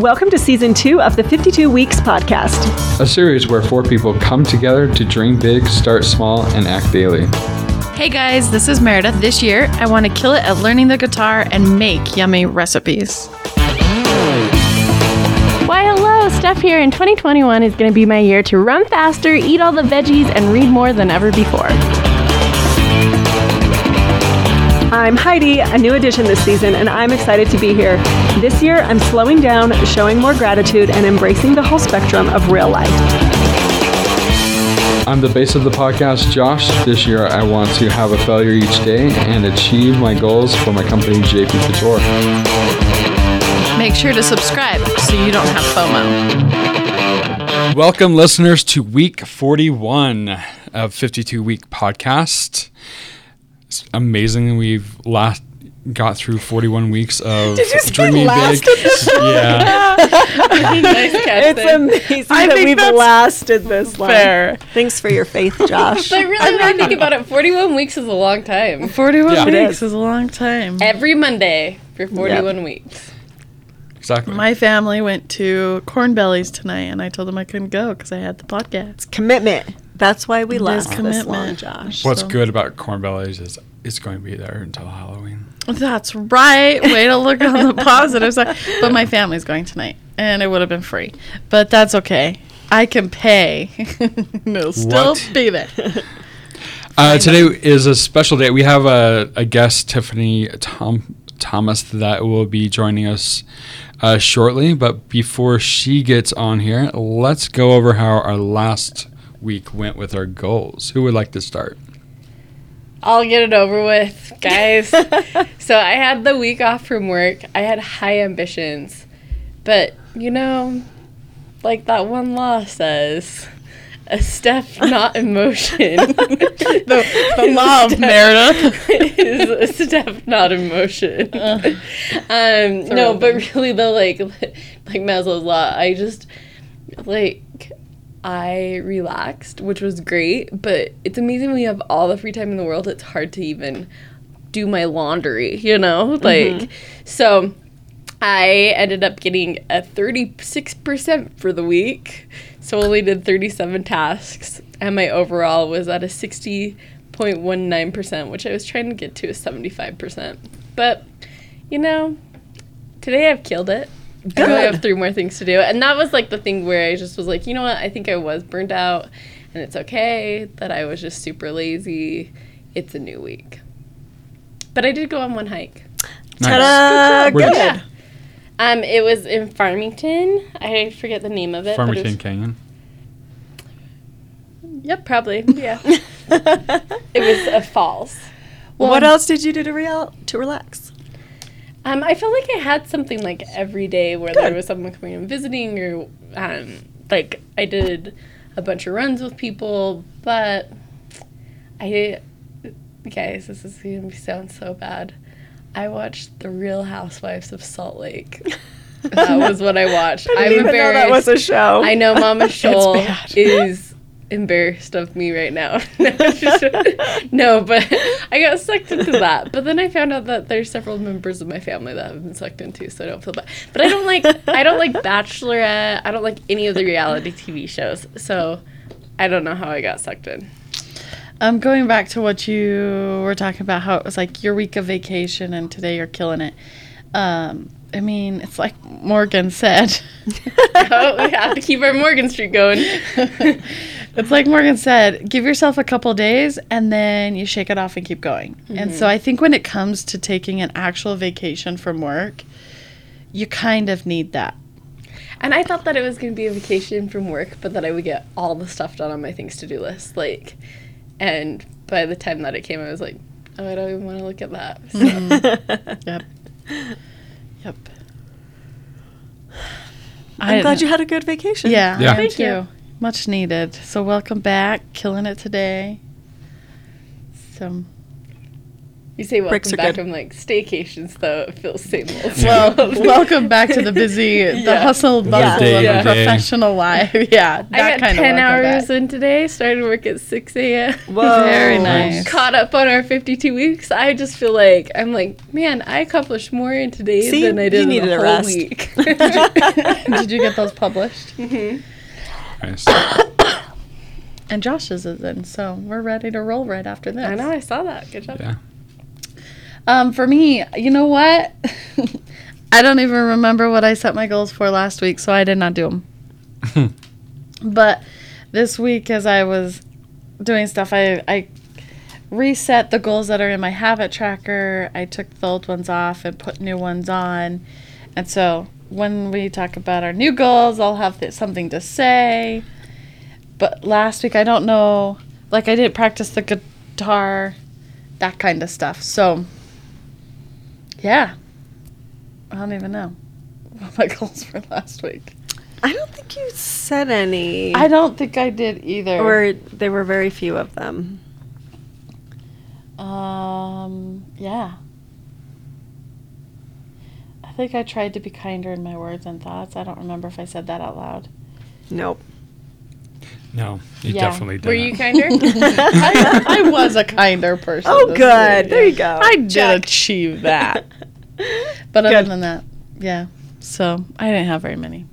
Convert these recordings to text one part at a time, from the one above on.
Welcome to season two of the 52 Weeks podcast. A series where four people come together to dream big, start small, and act daily. Hey guys, this is Meredith. This year, I want to kill it at learning the guitar and make yummy recipes. Why, hello, Steph here, and 2021 is going to be my year to run faster, eat all the veggies, and read more than ever before. I'm Heidi, a new addition this season, and I'm excited to be here. This year, I'm slowing down, showing more gratitude, and embracing the whole spectrum of real life. I'm the base of the podcast, Josh. This year, I want to have a failure each day and achieve my goals for my company, JP Couture. Make sure to subscribe so you don't have FOMO. Welcome, listeners, to week 41 of 52 Week Podcast. It's amazing we've last got through 41 weeks of Did you say dreaming last big. yeah. nice catch It's amazing I that we've lasted this long. Thanks for your faith, Josh. But really, when I think about it, 41 weeks is a long time. 41 Yeah. Weeks is. is. a long time. Every Monday for 41 weeks. Exactly. My family went to Cornbelly's tonight, and I told them I couldn't go because I had the podcast. It's commitment. That's why we It is last this long. Josh. What's so- good about Cornbelly's is it's going to be there until Halloween. That's right. Way to look on the positive side. But my family's going tonight, and it would have been free. But that's okay. I can pay. It'll still What? be there. Uh, today is a special day. We have a, a guest, Tiffany Tom, Thomas, that will be joining us uh, shortly. But before she gets on here, let's go over how our last week went with our goals. Who would like to start? I'll get it over with, guys. so I had the week off from work. I had high ambitions. But, you know, like that one law says, a step not in motion. the, the law of Meredith. is a step not in motion. um, no, but really the like like Maslow's law, I just like I relaxed, which was great, but it's amazing when you have all the free time in the world, it's hard to even do my laundry, you know? Mm-hmm. Like so I ended up getting a 36% for the week. So only did 37 tasks and my overall was at a 60.19%, which I was trying to get to a 75%. But you know, today I've killed it. I only have three more things to do. And that was like the thing where I just was like, you know what? I think I was burnt out and it's okay that I was just super lazy. It's a new week. But I did go on one hike. Ta-da! Where Good. Yeah. Um, it was in Farmington. I forget the name of it. but it Farmington was- Canyon. Yep, probably. Yeah. it was a falls. what else did you do to real to relax? Um, I felt like I had something like every day where there was someone coming and visiting, or um, like I did a bunch of runs with people, but I, guys, this is gonna sound so bad. I watched The Real Housewives of Salt Lake. that was what I watched. I I'm didn't even know that was a show. I know Mama Shoal is embarrassed of me right now. no, but I got sucked into that. But then I found out that there's several members of my family that have been sucked into, so I don't feel bad. But I don't like I don't like Bachelorette. I don't like any of the reality TV shows. So I don't know how I got sucked in. Um, going back to what you were talking about, how it was like your week of vacation and today you're killing it. Um, I mean, it's like Morgan said. oh, we have to keep our Morgan Street going. it's like Morgan said, give yourself a couple days and then you shake it off and keep going. And so mm-hmm. I think when it comes to taking an actual vacation from work, you kind of need that. And I thought that it was going to be a vacation from work, but that I would get all the stuff done on my things to do list. Like, and by the time that it came, I was like, oh, I don't even want to look at that. Mm-hmm. So, Yep. Yep. I'm glad you had a good vacation. Yeah, Yeah. Thank too. you. Much needed. So welcome back, killing it today. So You say welcome Breaks are back. good. I'm like staycations though. It feels same old. Well, welcome back to the busy, the Yeah. hustle bustle day of by day. professional life. Yeah, that I got kind ten of hours back. in today. Started work at six a.m. Whoa. Very Nice. nice. Caught up on our fifty-two weeks. I just feel like I'm like, man, I accomplished more in today See? than I did in the a whole rest. week. Did you get those published? Mm-hmm. Nice. And Josh's is in, so we're ready to roll right after this. I know. I saw that. Good job. Yeah. Um, for me, you know what? I don't even remember what I set my goals for last week, so I did not do them. but this week, as I was doing stuff, I, I reset the goals that are in my habit tracker. I took the old ones off and put new ones on. And so when we talk about our new goals, I'll have th- something to say. But last week, I don't know, like, I didn't practice the guitar, that kind of stuff. So, yeah. I don't even know what my goals were last week. I don't think you said any. I don't think I did either. or there were very few of them. Um, yeah. I think I tried to be kinder in my words and thoughts. I don't remember if I said that out loud. Nope. No, you Yeah. definitely did. Were you kinder? I, I was a kinder person. Oh, this good. week. There you go. I did Check. achieve that. But other Good. than that, yeah. So I didn't have very many.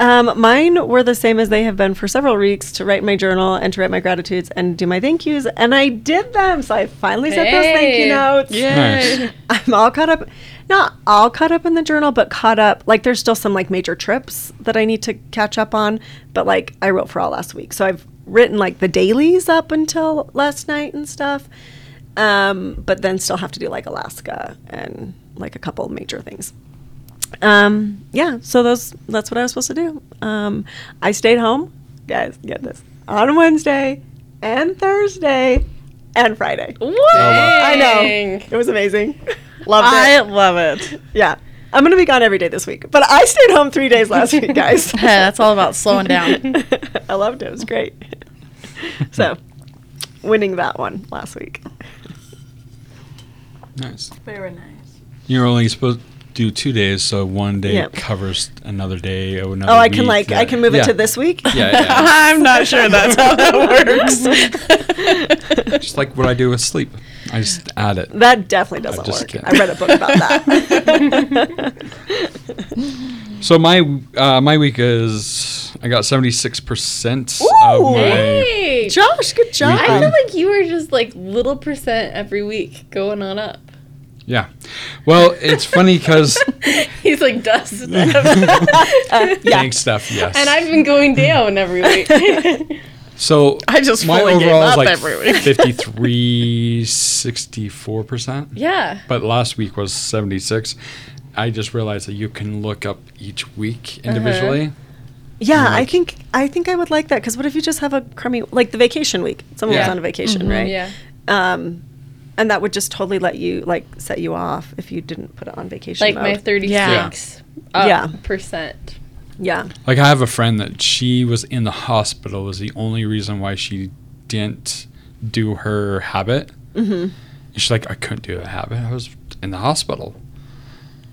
Um, mine were the same as they have been for several weeks to write my journal and to write my gratitudes and do my thank yous. And I did them. So I finally said those thank you notes. Nice. I'm all caught up. Not all caught up in the journal, but caught up. Like there's still some like major trips that I need to catch up on. But like I wrote for all last week. So I've written like the dailies up until last night and stuff. Um, but then still have to do like Alaska and like a couple major things um yeah so those that's what i was supposed to do um i stayed home guys get this on wednesday and thursday and friday What? i know it was amazing loved it. I love it. yeah i'm gonna be gone every day this week but i stayed home three days last week guys Hey, that's all about slowing down. i loved it it was great so winning that one last week Nice. Very nice. You're only supposed to do two days, so one day Yep. covers another day or another oh i can week like i can move yeah. it to this week Yeah, yeah. I'm not sure that's how that works. Just like what I do with sleep. I just add it. that definitely doesn't just work kidding. i read a book about that So my uh, my week is I got seventy six percent of my Hey. josh good job I feel like you were just like little percent every week going on up. Yeah. Well, it's funny because He's like dust. thanks, Steph. Yes. And I've been going down every week. so I just my fully gave overall is up like every week. 53 64 percent. yeah. But last week was seventy six. I just realized that you can look up each week uh-huh. individually. Yeah, I think I think I would like that because what if you just have a crummy like the vacation week? Someone was on a vacation, mm-hmm. right? Yeah. Um, and that would just totally let you like set you off if you didn't put it on vacation. Like my 36 up Yeah. percent. yeah, Like I have a friend that she was in the hospital was the only reason why she didn't do her habit. Mm-hmm. She's like, I couldn't do the habit. I was in the hospital.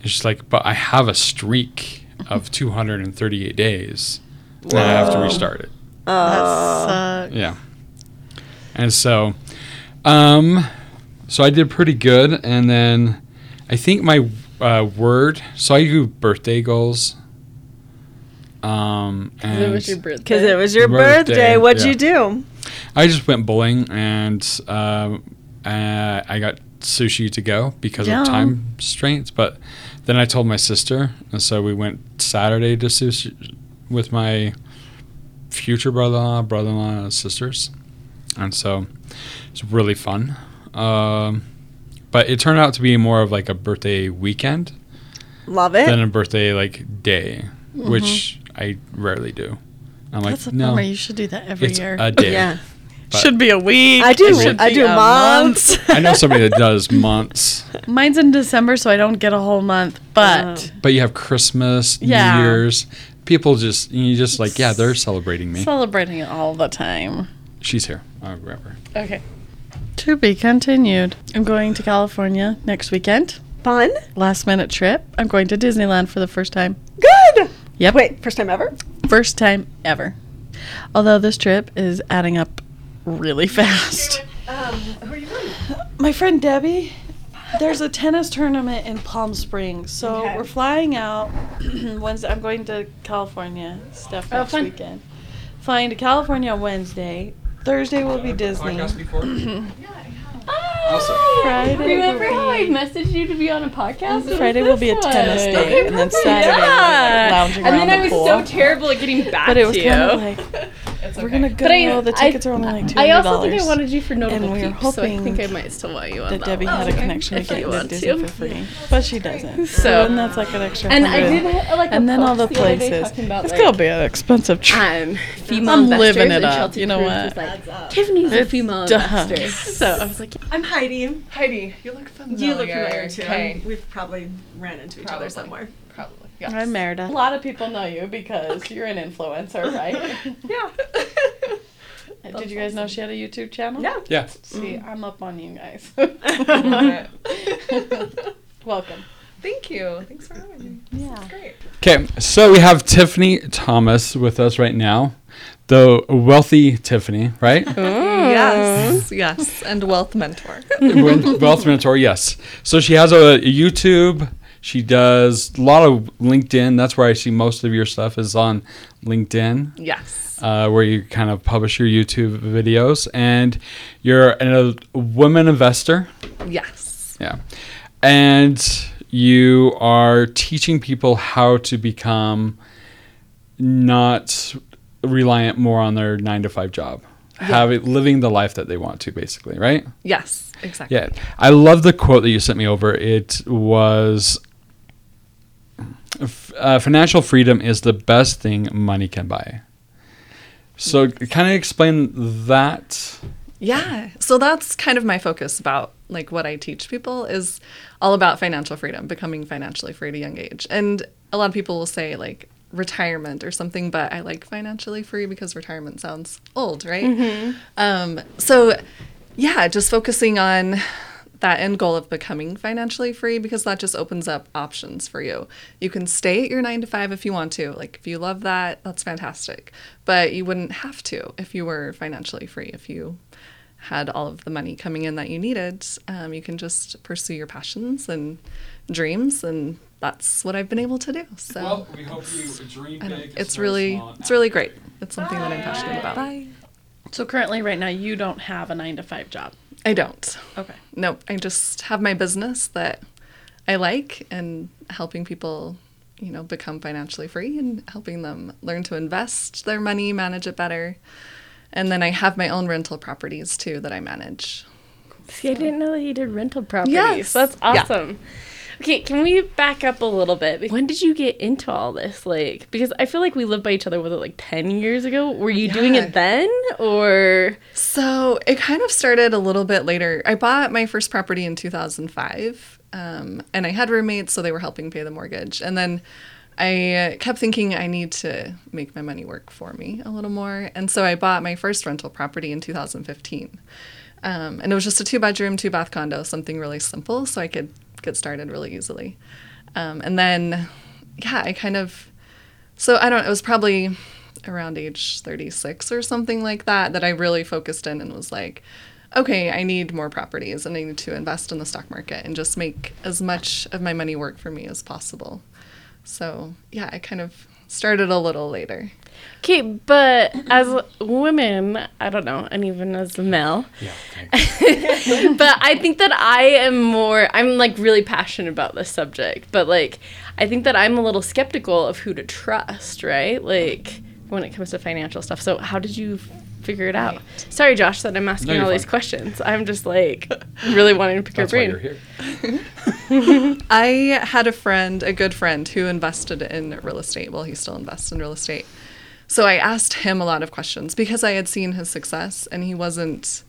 And she's like, but I have a streak of 238 days. And I have to restart it. That sucks. Yeah. And so, um, so I did pretty good, and then I think my uh, word. So I do birthday goals. Um, Because and it was your birthday. because it was your Birthday, birthday. What'd yeah. you do? I just went bowling, and um, uh, I got sushi to go because Yum. of time constraints. But then I told my sister, and so we went Saturday to sushi with my future brother-in-law, brother-in-law, and sisters, and so it's really fun. Um, but it turned out to be more of like a birthday weekend Love it. than a birthday like day, which I rarely do. I'm like, That's a no, bummer. You should do that every it's year. a day. yeah, but- should be a week. I do. I do a months. I know somebody that does months. Mine's in December, so I don't get a whole month. But but you have Christmas, Yeah. New Year's. People just you just like yeah, they're celebrating me. celebrating it all the time. She's here. I'll grab her. Okay. To be continued. I'm going to California next weekend. Fun. Last minute trip. I'm going to Disneyland for the first time. Good. Yep. Wait, first time ever? First time ever. Although this trip is adding up really fast. Um, who are you going? My friend Debbie, there's a tennis tournament in Palm Springs. So Okay. we're flying out Wednesday. I'm going to California, Steph, Oh, next fun. weekend. Flying to California on Wednesday. Thursday will be Disney. Oh, Friday will Remember how I be- messaged you to be on a podcast? It Friday was will be a this tennis one. day, Okay, and then perfect. Saturday we're, like, Yeah. lounging And around then I was pool. so terrible at getting back But it was to you. kind of like we're gonna go. But I- the I- tickets are only like two I also think I wanted you for notable we were peeps, so I think hoping I might still want you on That that Debbie one. had a connection to If get you into Disney for free, but she doesn't. So- So and that's like an extra. And I did like a and then all the post places. It's like, gonna be an expensive trip. um, female I'm living it up, Chelsea you know what? was like, Tiffany's a It female does. investor. So I was like, I'm Heidi. Heidi, you look familiar. You look familiar too. We've probably ran into each other somewhere. Probably. Yes. I'm Merida. a lot of people know you because you're an influencer, right? Yeah. Did you guys know she had a YouTube channel? Yeah. Yeah. See, mm-hmm. I'm up on you guys. Welcome. Thank you. Thanks for having me. Yeah. Great. Okay, so we have Tiffany Thomas with us right now, the wealthy Tiffany, right? Yes. Yes. And wealth mentor. wealth mentor, yes. So she has a, a YouTube. She does a lot of LinkedIn. That's where I see most of your stuff is on LinkedIn, yes. uh, where you kind of publish your YouTube videos. And you're a, a woman investor. Yes. Yeah. And you are teaching people how to become not reliant more on their nine to five job. Having living the life that they want to, basically, right? Yes. Exactly. Yeah. I love the quote that you sent me over. It was uh, financial freedom is the best thing money can buy. So, kind of explain that. Yeah. So that's kind of my focus about like what I teach people is all about financial freedom, becoming financially free at a young age. And a lot of people will say like retirement or something, but I like financially free because retirement sounds old, right? Um, so yeah, just focusing on that end goal of becoming financially free because that just opens up options for you. You can stay at your nine to five if you want to. Like, if you love that, that's fantastic. But you wouldn't have to if you were financially free. If you had all of the money coming in that you needed, um, you can just pursue your passions and dreams. And that's what I've been able to do. So we hope you dream I it's really, it's really great. It's something that I'm passionate about. Bye. So currently, right now, you don't have a nine to five job. I don't. Okay. Nope. I just have my business that I like and helping people, you know, become financially free and helping them learn to invest their money, manage it better. And then I have my own rental properties too that I manage. See, I didn't know that you did rental properties. Yes. That's Yeah. Okay, can we back up a little bit? When did you get into all this? Like, because I feel like we lived by each other, was it like 10 years ago? Were you doing it then? Or. So it kind of started a little bit later. I bought my first property in 2005, um, and I had roommates, so they were helping pay the mortgage. And then I uh, kept thinking I need to make my money work for me a little more. And so I bought my first rental property in 2015. Um, and it was just a two bedroom, two bath condo, something really simple, so I could get started really easily. Um, and then, yeah, I kind of, so I don't, it was probably around age 36 or something like that that I really focused in and was like, okay, I need more properties and I need to invest in the stock market and just make as much of my money work for me as possible. So, yeah, I kind of started a little later. Okay, but as women, I don't know, and even as a male, Yeah. but I think that I am more, I'm like really passionate about this subject, but like, I think that I'm a little skeptical of who to trust, right? Like, when it comes to financial stuff. So, how did you figure it out? Sorry, Josh, that I'm asking No, you're all these questions. I'm just like really wanting to pick That's your why brain. you're here. I had a friend, a good friend, who invested in real estate. Well, he still invests in real estate. So I asked him a lot of questions because I had seen his success and he wasn't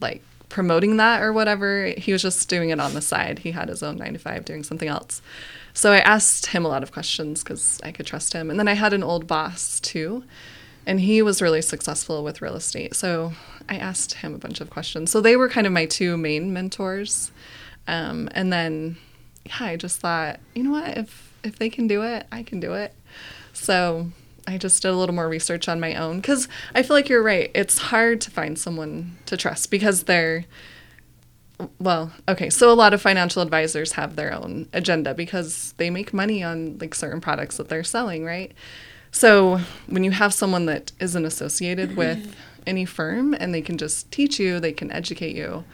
like promoting that or whatever. He was just doing it on the side. He had his own nine to five doing something else. So I asked him a lot of questions because I could trust him. And then I had an old boss too and he was really successful with real estate. So I asked him a bunch of questions. So they were kind of my two main mentors. Um, and then, yeah, I just thought, you know what? If if they can do it, I can do it. So I just did a little more research on my own because I feel like you're right. It's hard to find someone to trust because they're well, okay, so a lot of financial advisors have their own agenda because they make money on like certain products that they're selling, right? So when you have someone that isn't associated with any firm and they can just teach you, they can educate you,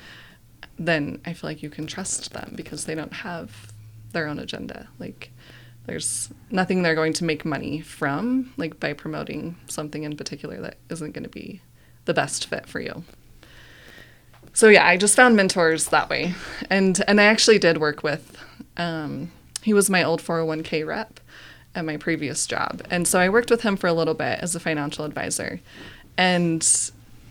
then I feel like you can trust them because they don't have their own agenda. Like there's nothing they're going to make money from, like by promoting something in particular that isn't going to be the best fit for you so yeah, I just found mentors that way, and and I actually did work with. Um, he was my old 401k rep at my previous job, and so I worked with him for a little bit as a financial advisor, and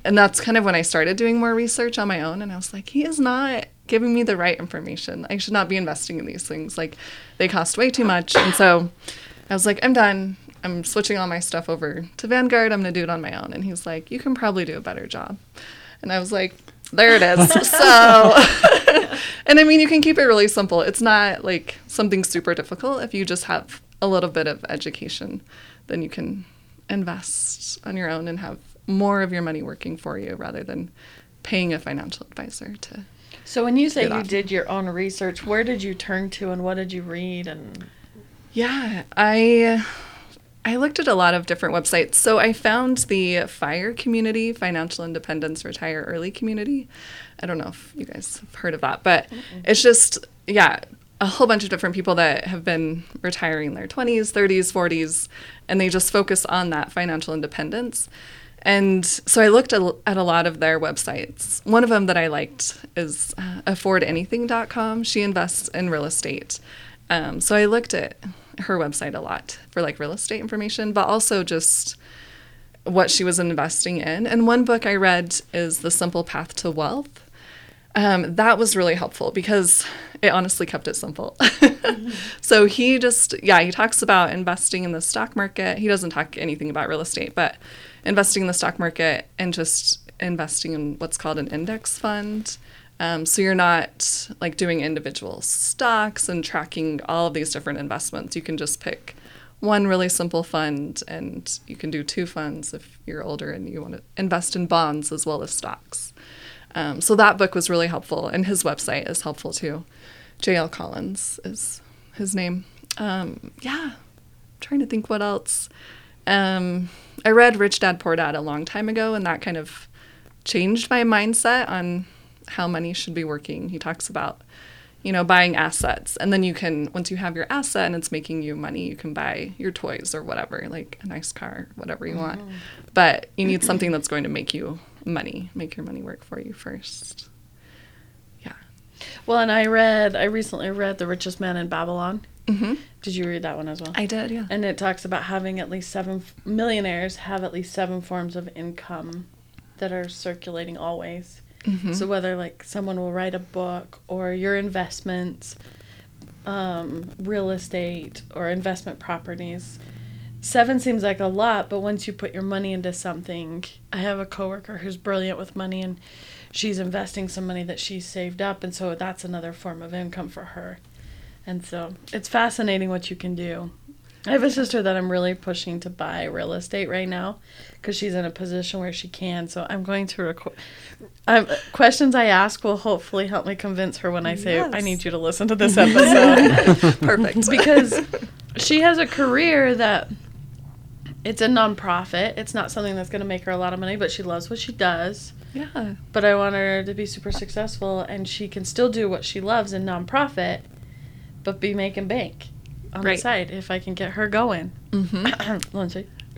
and that's kind of when I started doing more research on my own, and I was like, he is not giving me the right information. I should not be investing in these things. Like, they cost way too much, and so I was like, I'm done. I'm switching all my stuff over to Vanguard. I'm gonna do it on my own. And he's like, you can probably do a better job. And I was like, there it is. so, and I mean, you can keep it really simple. It's not like something super difficult. If you just have a little bit of education, then you can invest on your own and have more of your money working for you rather than paying a financial advisor to. So when you say you did your own research, where did you turn to and what did you read and Yeah, I I looked at a lot of different websites. So I found the FIRE community, Financial Independence Retire Early community. I don't know if you guys have heard of that, but it's just, yeah, a whole bunch of different people that have been retiring in their 20s, 30s, 40s, and they just focus on that financial independence. And so I looked at a lot of their websites. One of them that I liked is uh, affordanything.com. She invests in real estate. Um, so I looked at her website a lot for like real estate information, but also just what she was investing in. And one book I read is The Simple Path to Wealth. Um, that was really helpful because it honestly kept it simple. so he just, yeah, he talks about investing in the stock market. He doesn't talk anything about real estate, but investing in the stock market and just investing in what's called an index fund. Um, so you're not like doing individual stocks and tracking all of these different investments. You can just pick one really simple fund and you can do two funds if you're older and you want to invest in bonds as well as stocks. Um, so that book was really helpful, and his website is helpful too. J.L. Collins is his name. Um, yeah, I'm trying to think what else. Um, I read Rich Dad Poor Dad a long time ago, and that kind of changed my mindset on how money should be working. He talks about, you know, buying assets, and then you can once you have your asset and it's making you money, you can buy your toys or whatever, like a nice car, whatever you want. But you need something that's going to make you money, make your money work for you first. Well, and I read I recently read The Richest Man in Babylon. hmm Did you read that one as well? I did, yeah. and it talks about having at least seven millionaires have at least seven forms of income that are circulating always. Mhm. So whether like someone will write a book or your investments, um, real estate or investment properties, seven seems like a lot, but once you put your money into something, I have a coworker who's brilliant with money and she's investing some money that she's saved up, and so that's another form of income for her. And so it's fascinating what you can do. I have a sister that I'm really pushing to buy real estate right now because she's in a position where she can. So I'm going to record. Um, questions I ask will hopefully help me convince her when I say, I need you to listen to this episode. Perfect. because she has a career that it's a nonprofit. It's not something that's going to make her a lot of money, but she loves what she does. Yeah. But I want her to be super successful and she can still do what she loves in nonprofit, but be making bank on Right. the side if I can get her going. Mm-hmm. Lindsay.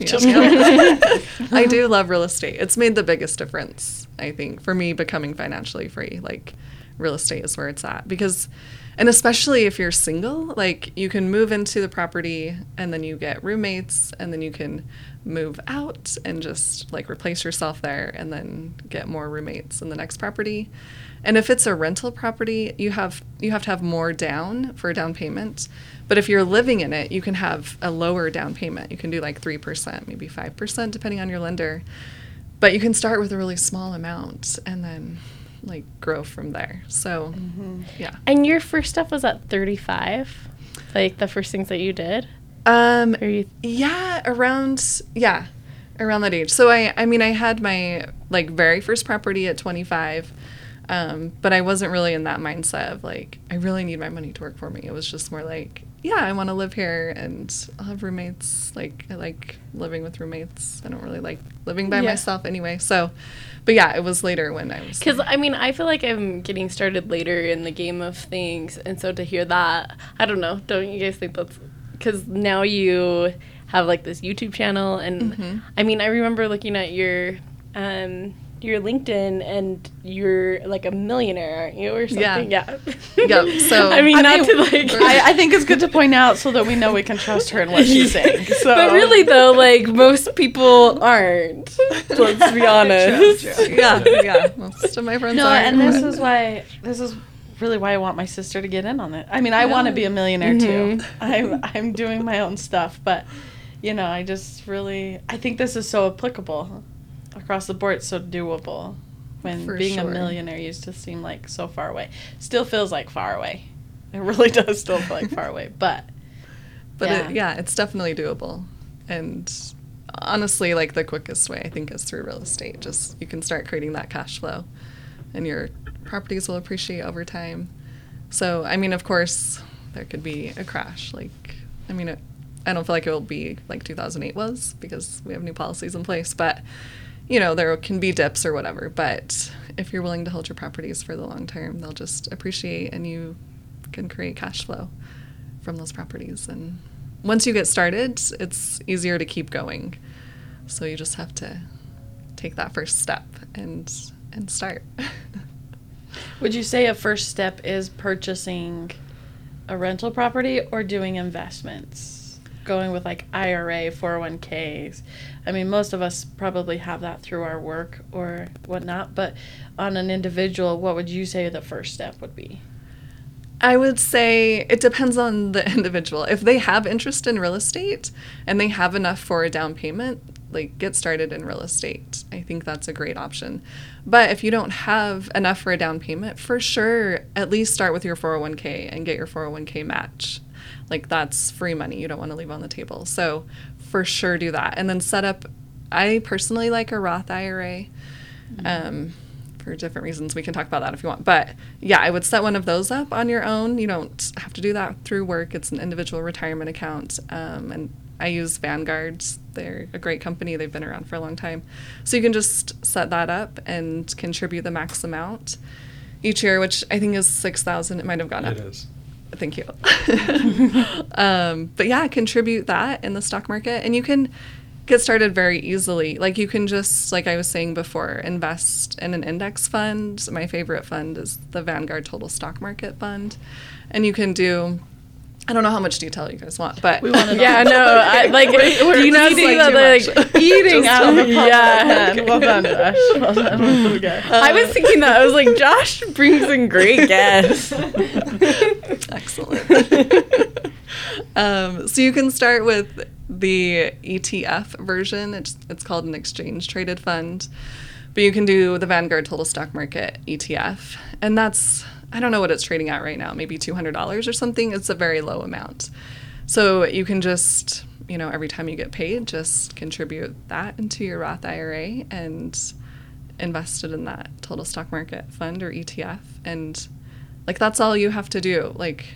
I do love real estate. It's made the biggest difference, I think, for me becoming financially free. Like real estate is where it's at because and especially if you're single, like you can move into the property and then you get roommates and then you can move out and just like replace yourself there and then get more roommates in the next property. And if it's a rental property, you have you have to have more down for a down payment. But if you're living in it, you can have a lower down payment. You can do like 3%, maybe 5% depending on your lender. But you can start with a really small amount and then like grow from there. So, yeah. And your first stuff was at 35? Like the first things that you did? Um Or you Yeah, around yeah, around that age. So I I mean I had my like very first property at 25. Um, but I wasn't really in that mindset of like I really need my money to work for me. It was just more like, yeah, I want to live here and I'll have roommates. Like I like living with roommates. I don't really like living by Yeah. myself anyway. So, but yeah, it was later when I was Because I mean, I feel like I'm getting started later in the game of things, and so to hear that, I don't know. Don't you guys think that's because now you have like this YouTube channel, and I mean, I remember looking at your um your LinkedIn, and you're like a millionaire, aren't you, or something? Yeah. Yep, so- I mean, I not mean, to like. I, I think it's good to point out so that we know we can trust her in what she's saying. So. but really, though, like most people aren't. Let's be honest. yeah, yeah. Most of my friends no, are. and this is why this is really why I want my sister to get in on it. I mean, I want to be a millionaire too. Mm-hmm. I'm I'm doing my own stuff, but you know, I just really I think this is so applicable across the board. So doable. When For being a millionaire used to seem like so far away, still feels like far away. It really does still feel like far away, but But Yeah. It, yeah, it's definitely doable. And honestly, like the quickest way I think is through real estate. Just you can start creating that cash flow and your properties will appreciate over time. So, I mean, of course, there could be a crash. Like, I mean, it, I don't feel like it will be like 2008 was because we have new policies in place, but you know, there can be dips or whatever. But if you're willing to hold your properties for the long term, they'll just appreciate and you can create cash flow from those properties. And once you get started, it's easier to keep going. So you just have to take that first step and and start. Would you say a first step is purchasing a rental property or doing investments? Going with like IRA, 401ks. I mean, most of us probably have that through our work or whatnot, but on an individual, what would you say the first step would be? I would say it depends on the individual. If they have interest in real estate and they have enough for a down payment, like get started in real estate. I think that's a great option. But if you don't have enough for a down payment, for sure, at least start with your 401k and get your 401k match. Like that's free money you don't want to leave on the table. So for sure do that. And then set up, I personally like a Roth IRA. Um, for different reasons. We can talk about that if you want. But yeah, I would set one of those up on your own. You don't have to do that through work. It's an individual retirement account. Um, and I use Vanguard. They're a great company. They've been around for a long time. So you can just set that up and contribute the max amount each year, which I think is 6000 It might have gone up. It is. Thank you. um, but yeah, contribute that in the stock market, and you can get started very easily. Like you can just, like I was saying before, invest in an index fund. My favorite fund is the Vanguard Total Stock Market Fund, and you can do. I don't know how much detail you guys want, but We want to know. Yeah, no, I, like, do you not this is, think like, that, like. Eating out of the me. palm Yeah. of Well done, Josh. Well done. Okay. I was thinking that. I was like, Josh brings in great guests. Excellent. um, so you can start with the ETF version. It's, it's called an exchange traded fund. But you can do the Vanguard Total Stock Market ETF. And that's, I don't know what it's trading at right now, maybe $200 or something. It's a very low amount. So you can just, you know, every time you get paid, just contribute that into your Roth IRA and invest it in that total stock market fund or ETF. And like that's all you have to do. Like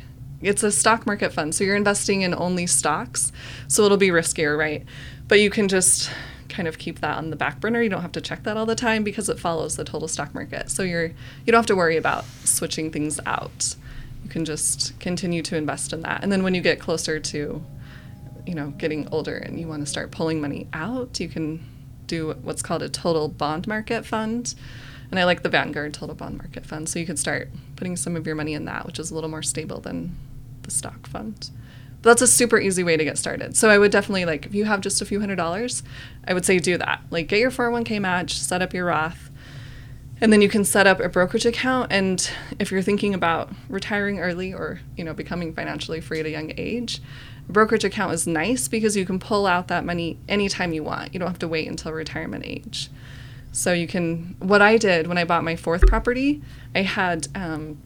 it's a stock market fund, so you're investing in only stocks. So it'll be riskier, right? But you can just kind of keep that on the back burner. You don't have to check that all the time because it follows the total stock market. So you're you don't have to worry about switching things out. You can just continue to invest in that. And then when you get closer to you know, getting older and you want to start pulling money out, you can do what's called a total bond market fund. And I like the Vanguard Total Bond Market Fund. So you could start putting some of your money in that, which is a little more stable than the stock fund. But that's a super easy way to get started. So I would definitely like if you have just a few hundred dollars, I would say do that. Like get your 401k match, set up your Roth, and then you can set up a brokerage account and if you're thinking about retiring early or, you know, becoming financially free at a young age, a brokerage account is nice because you can pull out that money anytime you want. You don't have to wait until retirement age. So you can what I did when I bought my fourth property, I had um,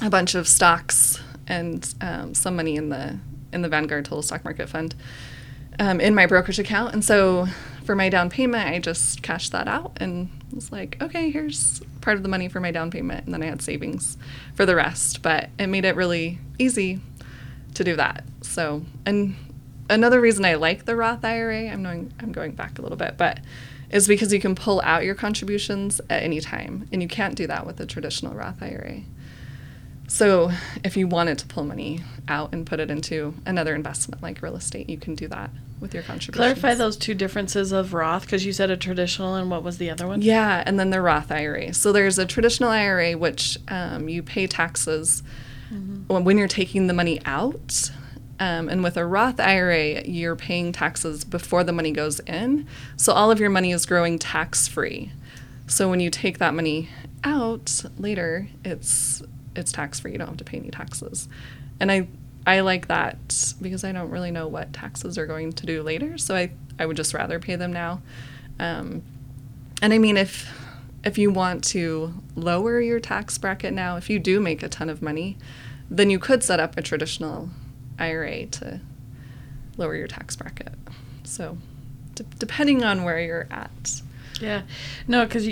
a bunch of stocks and um, some money in the in the Vanguard Total Stock Market Fund um, in my brokerage account. And so for my down payment, I just cashed that out and was like, okay, here's part of the money for my down payment. And then I had savings for the rest. But it made it really easy to do that. So, and another reason I like the Roth IRA, I'm going, I'm going back a little bit, but is because you can pull out your contributions at any time. And you can't do that with a traditional Roth IRA. So, if you wanted to pull money out and put it into another investment like real estate, you can do that with your contributions. Clarify those two differences of Roth because you said a traditional and what was the other one? Yeah, and then the Roth IRA. So there's a traditional IRA which um, you pay taxes when when you're taking the money out. Um, and with a Roth IRA, you're paying taxes before the money goes in. So all of your money is growing tax free. So when you take that money out later, it's it's tax free. You don't have to pay any taxes. And I I like that because I don't really know what taxes are going to do later. So I I would just rather pay them now. Um, and I mean, if if you want to lower your tax bracket now, if you do make a ton of money, then you could set up a traditional IRA to lower your tax bracket. So, d- depending on where you're at. Yeah. No, because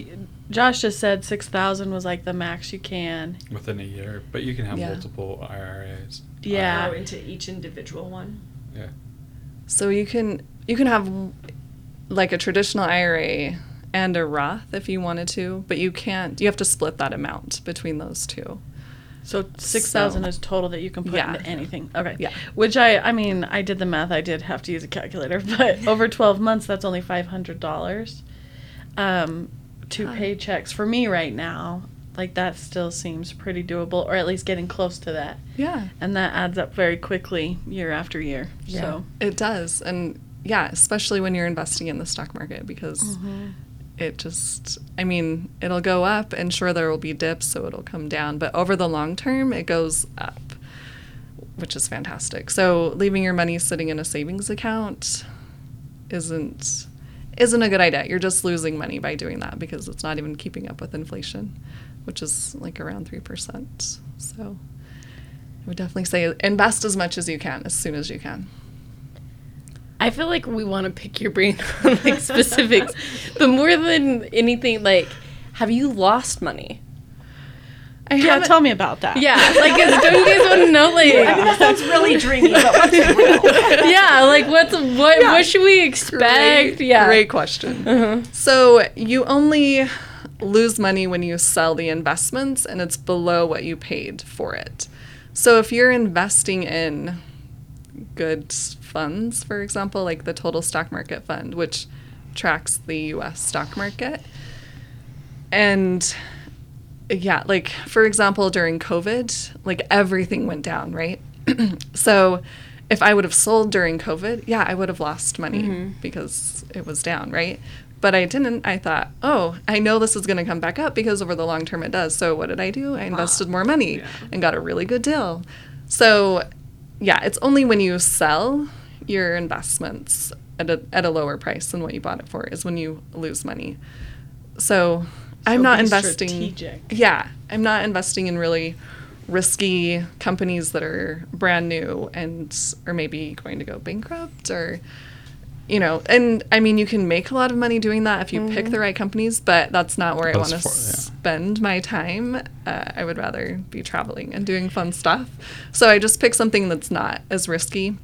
Josh just said 6000 was like the max you can. within a year, but you can have Yeah. multiple IRAs. Yeah. Go into each individual one. Yeah. So you can you can have like a traditional IRA and a Roth if you wanted to, but you can't. You have to split that amount between those two. So 6000 So- is total that you can put Yeah. into anything. Okay. Yeah. Which I I mean, I did the math. I did have to use a calculator, but over 12 months that's only $500. Um two paychecks for me right now. Like that still seems pretty doable or at least getting close to that. Yeah, And that adds up very quickly year after year. So it does, and yeah, especially when you're investing in the stock market because it just. I mean, it'll go up, and sure there will be dips, so it'll come down, but over the long term, it goes up, which is fantastic. So leaving your money sitting in a savings account isn't isn't a good idea. You're just losing money by doing that because it's not even keeping up with inflation, which is like around three percent. So I would definitely say invest as much as you can as soon as you can. I feel like we want to pick your brain on like specifics, but more than anything, like, have you lost money? I yeah, tell me about that. Yeah, like, is, don't you guys want to know, like, That sounds really dreamy, but what's real? yeah, like, what's what? Yeah. What should we expect? Great, yeah, great question. Uh-huh. So you only lose money when you sell the investments and it's below what you paid for it. So if you're investing in good funds, for example, like the total stock market fund, which tracks the US stock market, and yeah, like for example, during COVID, like everything went down, right? so if I would have sold during COVID, yeah, I would have lost money mm-hmm. because it was down, right? But I didn't. I thought, oh, I know this is going to come back up because over the long term it does. So what did I do? I invested more money and got a really good deal. So yeah, it's only when you sell your investments at a, at a lower price than what you bought it for is when you lose money. So, I'm not investing. strategic. Yeah, I'm not investing in really risky companies that are brand new and are maybe going to go bankrupt or you know and i mean you can make a lot of money doing that if you pick the right companies but that's not where i want to yeah. spend my time uh, i would rather be traveling and doing fun stuff so i just pick something that's not as risky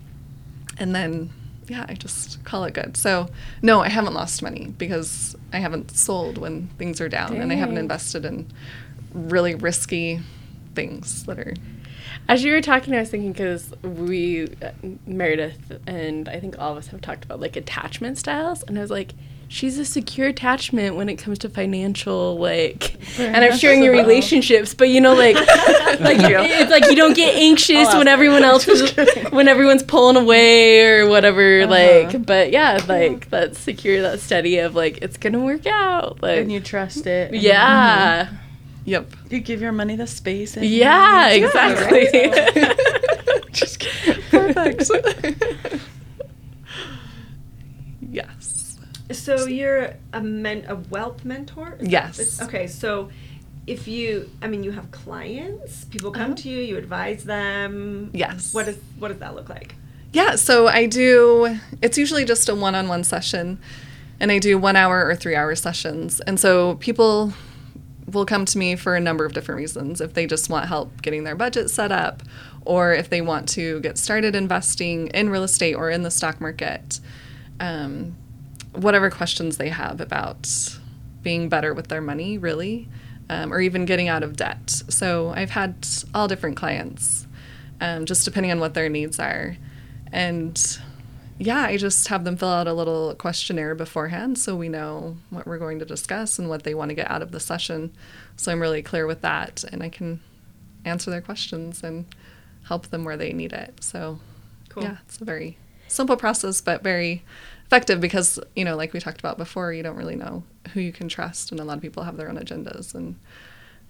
and then yeah i just call it good. So no i haven't lost money because i haven't sold when things are down and i haven't invested in really risky things that are As you were talking, I was thinking because we, uh, Meredith, and I think all of us have talked about like attachment styles, and I was like, she's a secure attachment when it comes to financial like and I'm sharing your relationships, but you know like like it's like you don't get oh, anxious when everyone else is when everyone's pulling away or whatever uh-huh. like but yeah, like that's secure that steady of like it's going to work out. Like and you trust it. and yeah. Mm-hmm. Yep. You give your money the space. And Yeah, exactly. Just kidding. Perfect. yes. So you're a men a wealth mentor? Is Yes. it's- okay, so if you I mean you have clients, people come Uh-huh. to you, you advise them. Yes. What does what does that look like? Yeah, so I do, it's usually just a one on one session, and I do one hour or three hour sessions. And so people will come to me for a number of different reasons. If they just want help getting their budget set up, or if they want to get started investing in real estate or in the stock market, um, whatever questions they have about being better with their money, really, um, or even getting out of debt. So I've had all different clients, um, just depending on what their needs are. And yeah, I just have them fill out a little questionnaire beforehand so we know what we're going to discuss and what they want to get out of the session. So I'm really clear with that and I can answer their questions and help them where they need it. So Cool. yeah, it's a very simple process but very effective because, you know, like we talked about before, you don't really know who you can trust and a lot of people have their own agendas and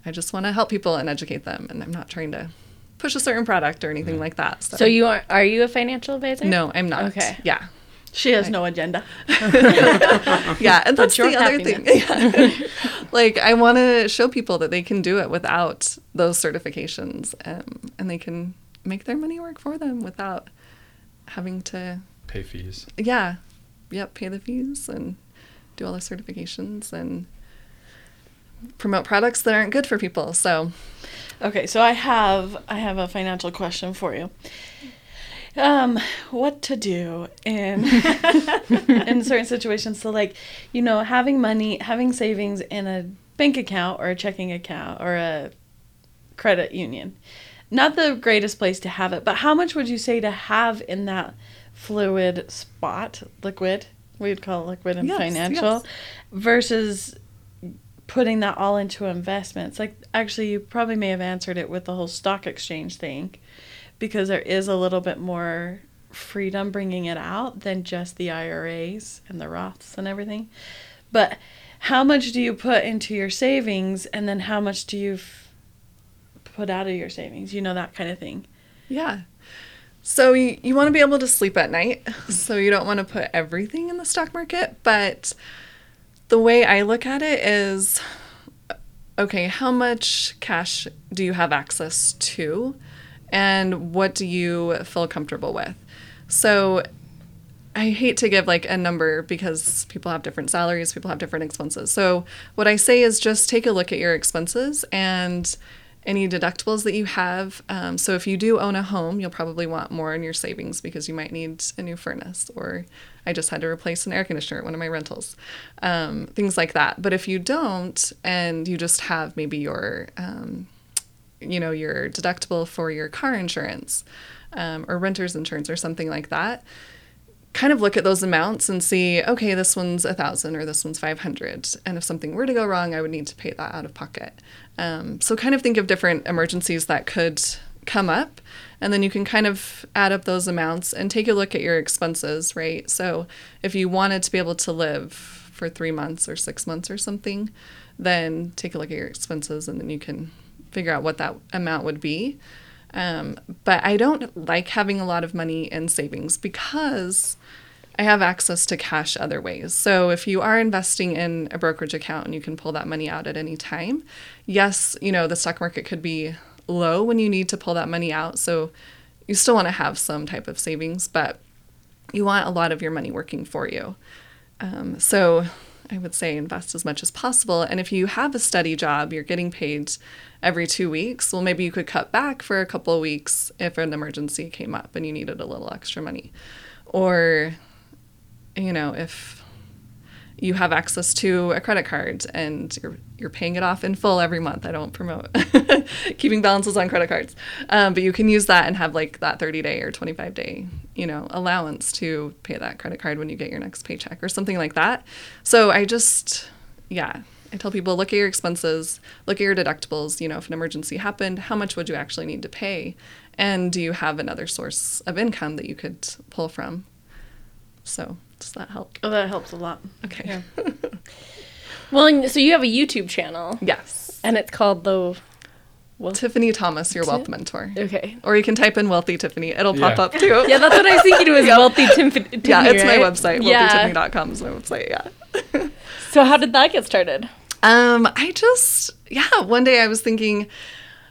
I just want to help people and educate them and I'm not trying to push a certain product or anything like that. So, So you are are you a financial advisor? no, I'm not. Okay. Yeah. She has no agenda. yeah, and that's your the other thing. Yeah. like I want to show people that they can do it without those certifications, um, and they can make their money work for them without having to, Pay fees. yeah, yep, pay the fees and do all the certifications and promote products that aren't good for people. So Okay, so I have I have a financial question for you. Um, what to do in in certain situations? So, like, you know, having money, having savings in a bank account or a checking account or a credit union, not the greatest place to have it. But how much would you say to have in that fluid spot, liquid? We'd call it liquid and Yes, financial, yes. versus putting that all into investments. Like actually you probably may have answered it with the whole stock exchange thing because there is a little bit more freedom bringing it out than just the IRAs and the Roths and everything. But how much do you put into your savings and then how much do you f- put out of your savings? You know that kind of thing. Yeah. So you, you want to be able to sleep at night. So you don't want to put everything in the stock market. But the way I look at it is okay, how much cash do you have access to? And what do you feel comfortable with? So I hate to give like a number because people have different salaries, people have different expenses. So what I say is just take a look at your expenses and any deductibles that you have. Um, so if you do own a home, you'll probably want more in your savings because you might need a new furnace or I just had to replace an air conditioner at one of my rentals, um, things like that. But if you don't and you just have maybe your um, you know your deductible for your car insurance um, or renter's insurance or something like that kind of look at those amounts and see okay this one's a thousand or this one's 500 and if something were to go wrong i would need to pay that out of pocket. Um, so kind of think of different emergencies that could come up. And then you can kind of add up those amounts and take a look at your expenses right? So if you wanted to be able to live for three months or six months or something then take a look at your expenses and then you can figure out what that amount would be um, but I don't like having a lot of money in savings because I have access to cash other ways. So if you are investing in a brokerage account and you can pull that money out at any time, yes, you know, the stock market could be low when you need to pull that money out. So you still want to have some type of savings, but you want a lot of your money working for you. Um, so I would say invest as much as possible. And if you have a steady job, you're getting paid every two weeks, well, maybe you could cut back for a couple of weeks if an emergency came up and you needed a little extra money. Or, you know, if you have access to a credit card and you're you're paying it off in full every month. I don't promote keeping balances on credit cards, um, but you can use that and have like that 30 day or 25 day you know allowance to pay that credit card when you get your next paycheck or something like that. So I just yeah. I tell people look at your expenses, look at your deductibles. You know, if an emergency happened, how much would you actually need to pay? And do you have another source of income that you could pull from? So, does that help? Oh, that helps a lot. Okay. Well, and so you have a YouTube channel, yes. and it's called the. Well, Tiffany Thomas, your wealth mentor. Okay. Or you can type in wealthy Tiffany. It'll pop Yeah. up too. Yeah, that's what I was thinking. It was wealthy Tiffany. Yeah, it's my right? website. Yeah. Wealthytiffany.com is my website. Yeah. So how did that get started? Um, I just, yeah, one day I was thinking,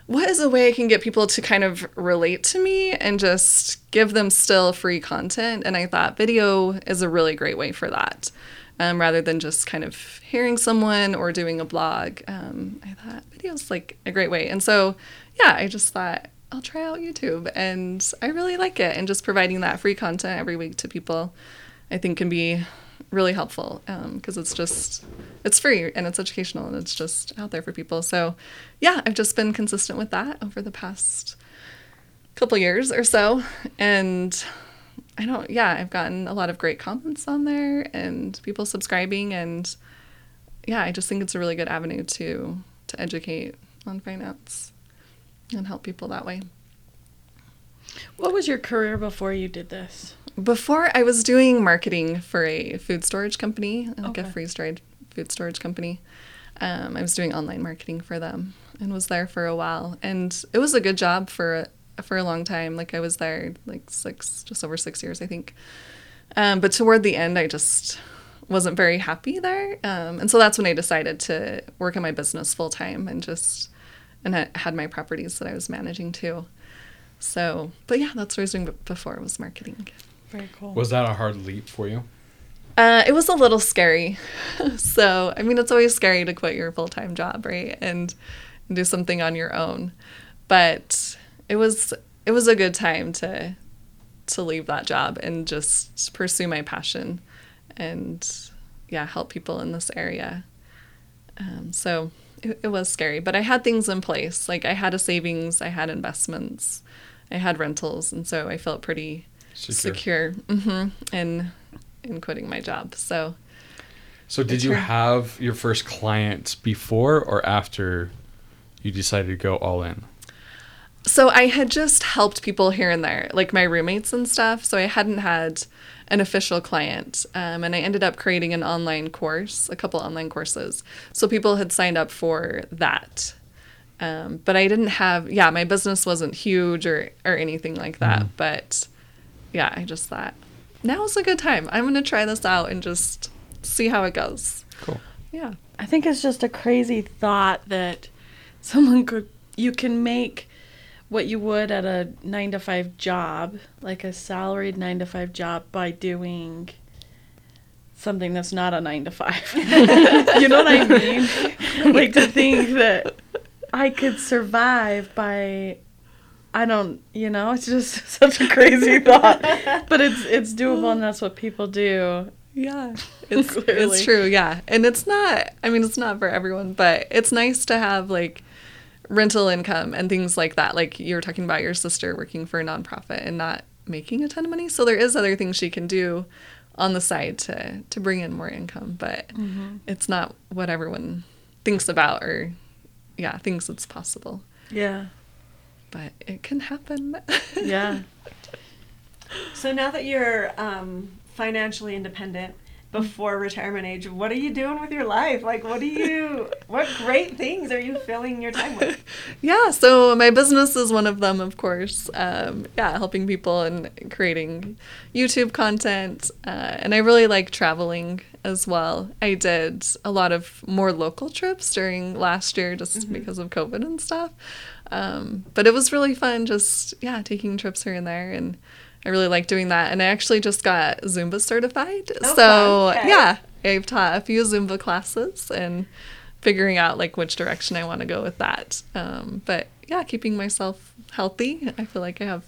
what is a way I can get people to kind of relate to me and just give them still free content? And I thought video is a really great way for that. Um, rather than just kind of hearing someone or doing a blog, um, I thought video's like a great way. And so, yeah, I just thought I'll try out YouTube, and I really like it. And just providing that free content every week to people, I think can be really helpful um, because it's just it's free and it's educational and it's just out there for people. So yeah i've just been consistent with that over the past couple years or so. And i don't yeah i've gotten a lot of great comments on there and people subscribing and yeah i just think it's a really good avenue to to educate on finance and help people that way. What was your career before you did this? Before I was doing marketing for a food storage company, like a Okay. freeze dried food storage company. Um, I was doing online marketing for them and was there for a while, and it was a good job for for a long time. Like I was there like six, just over six years, I think. Um, but toward the end, I just wasn't very happy there, um, and so that's when I decided to work in my business full time and just and I had my properties that I was managing too. So, but yeah, that's what I was doing before was marketing. Very cool. Was that a hard leap for you? Uh, it was a little scary. so, I mean, it's always scary to quit your full time job, right? And do something on your own. But it was it was a good time to to leave that job and just pursue my passion and yeah, help people in this area. Um, so it, it was scary, but I had things in place. Like I had a savings, I had investments, I had rentals, and so I felt pretty secure, hmm in in quitting my job. So So did you have your first client before or after you decided to go all in? so I had just helped people here and there, like my roommates and stuff. So I hadn't had an official client, um, and I ended up creating an online course, a couple online courses. So people had signed up for that. Um, but I didn't have, yeah, my business wasn't huge or, or anything like that. But yeah, I just thought now's a good time. I'm going to try this out and just see how it goes. Cool. Yeah. I think it's just a crazy thought that someone could you can make what you would at a 9 to 5 job, like a salaried 9 to 5 job by doing something that's not a 9 to 5. you know what I mean? like to think that I could survive by I don't, you know, it's just such a crazy thought. But it's it's doable and that's what people do. Yeah, it's it's true. Yeah, and it's not. I mean, it's not for everyone, but it's nice to have like rental income and things like that. Like you were talking about your sister working for a nonprofit and not making a ton of money, so there is other things she can do on the side to to bring in more income. But mm-hmm. it's not what everyone thinks about or yeah thinks it's possible. Yeah. But it can happen. Yeah. So now that you're um, financially independent before retirement age, what are you doing with your life? Like, what do you, what great things are you filling your time with? Yeah, so my business is one of them, of course. Um, yeah, helping people and creating YouTube content. Uh, and I really like traveling as well. I did a lot of more local trips during last year just because of COVID and stuff. Um, but it was really fun just, yeah, taking trips here and there. And I really like doing that. And I actually just got Zumba certified. Oh, so. Okay. yeah, I've taught a few Zumba classes and figuring out like which direction I want to go with that. Um, but yeah, keeping myself healthy. I feel like I have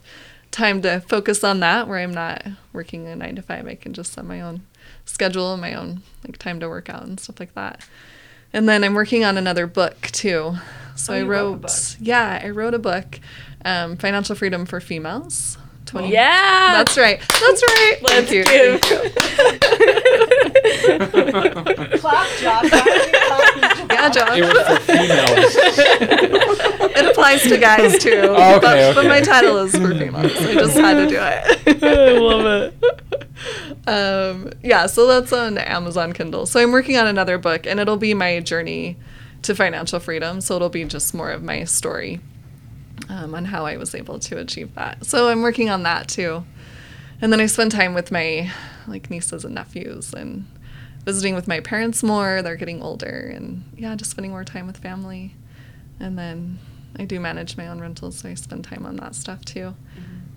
time to focus on that where I'm not working a nine to five. I can just set my own schedule, and my own like time to work out and stuff like that. And then I'm working on another book too. So I Oh, you wrote wrote, yeah, I wrote a book, um, Financial Freedom for Females. 20. Yeah. That's right. That's right. Let's Thank give. Clap, Josh. Yeah, John. It was for females. It applies to guys too. Oh, okay, but, but my title is for females. I just had to do it. I love it. um, yeah, so that's on Amazon Kindle. So I'm working on another book, and it'll be my journey to financial freedom. So it'll be just more of my story um, on how I was able to achieve that. So I'm working on that too. And then I spend time with my like nieces and nephews and visiting with my parents more. They're getting older, and yeah, just spending more time with family. And then I do manage my own rentals, so I spend time on that stuff too,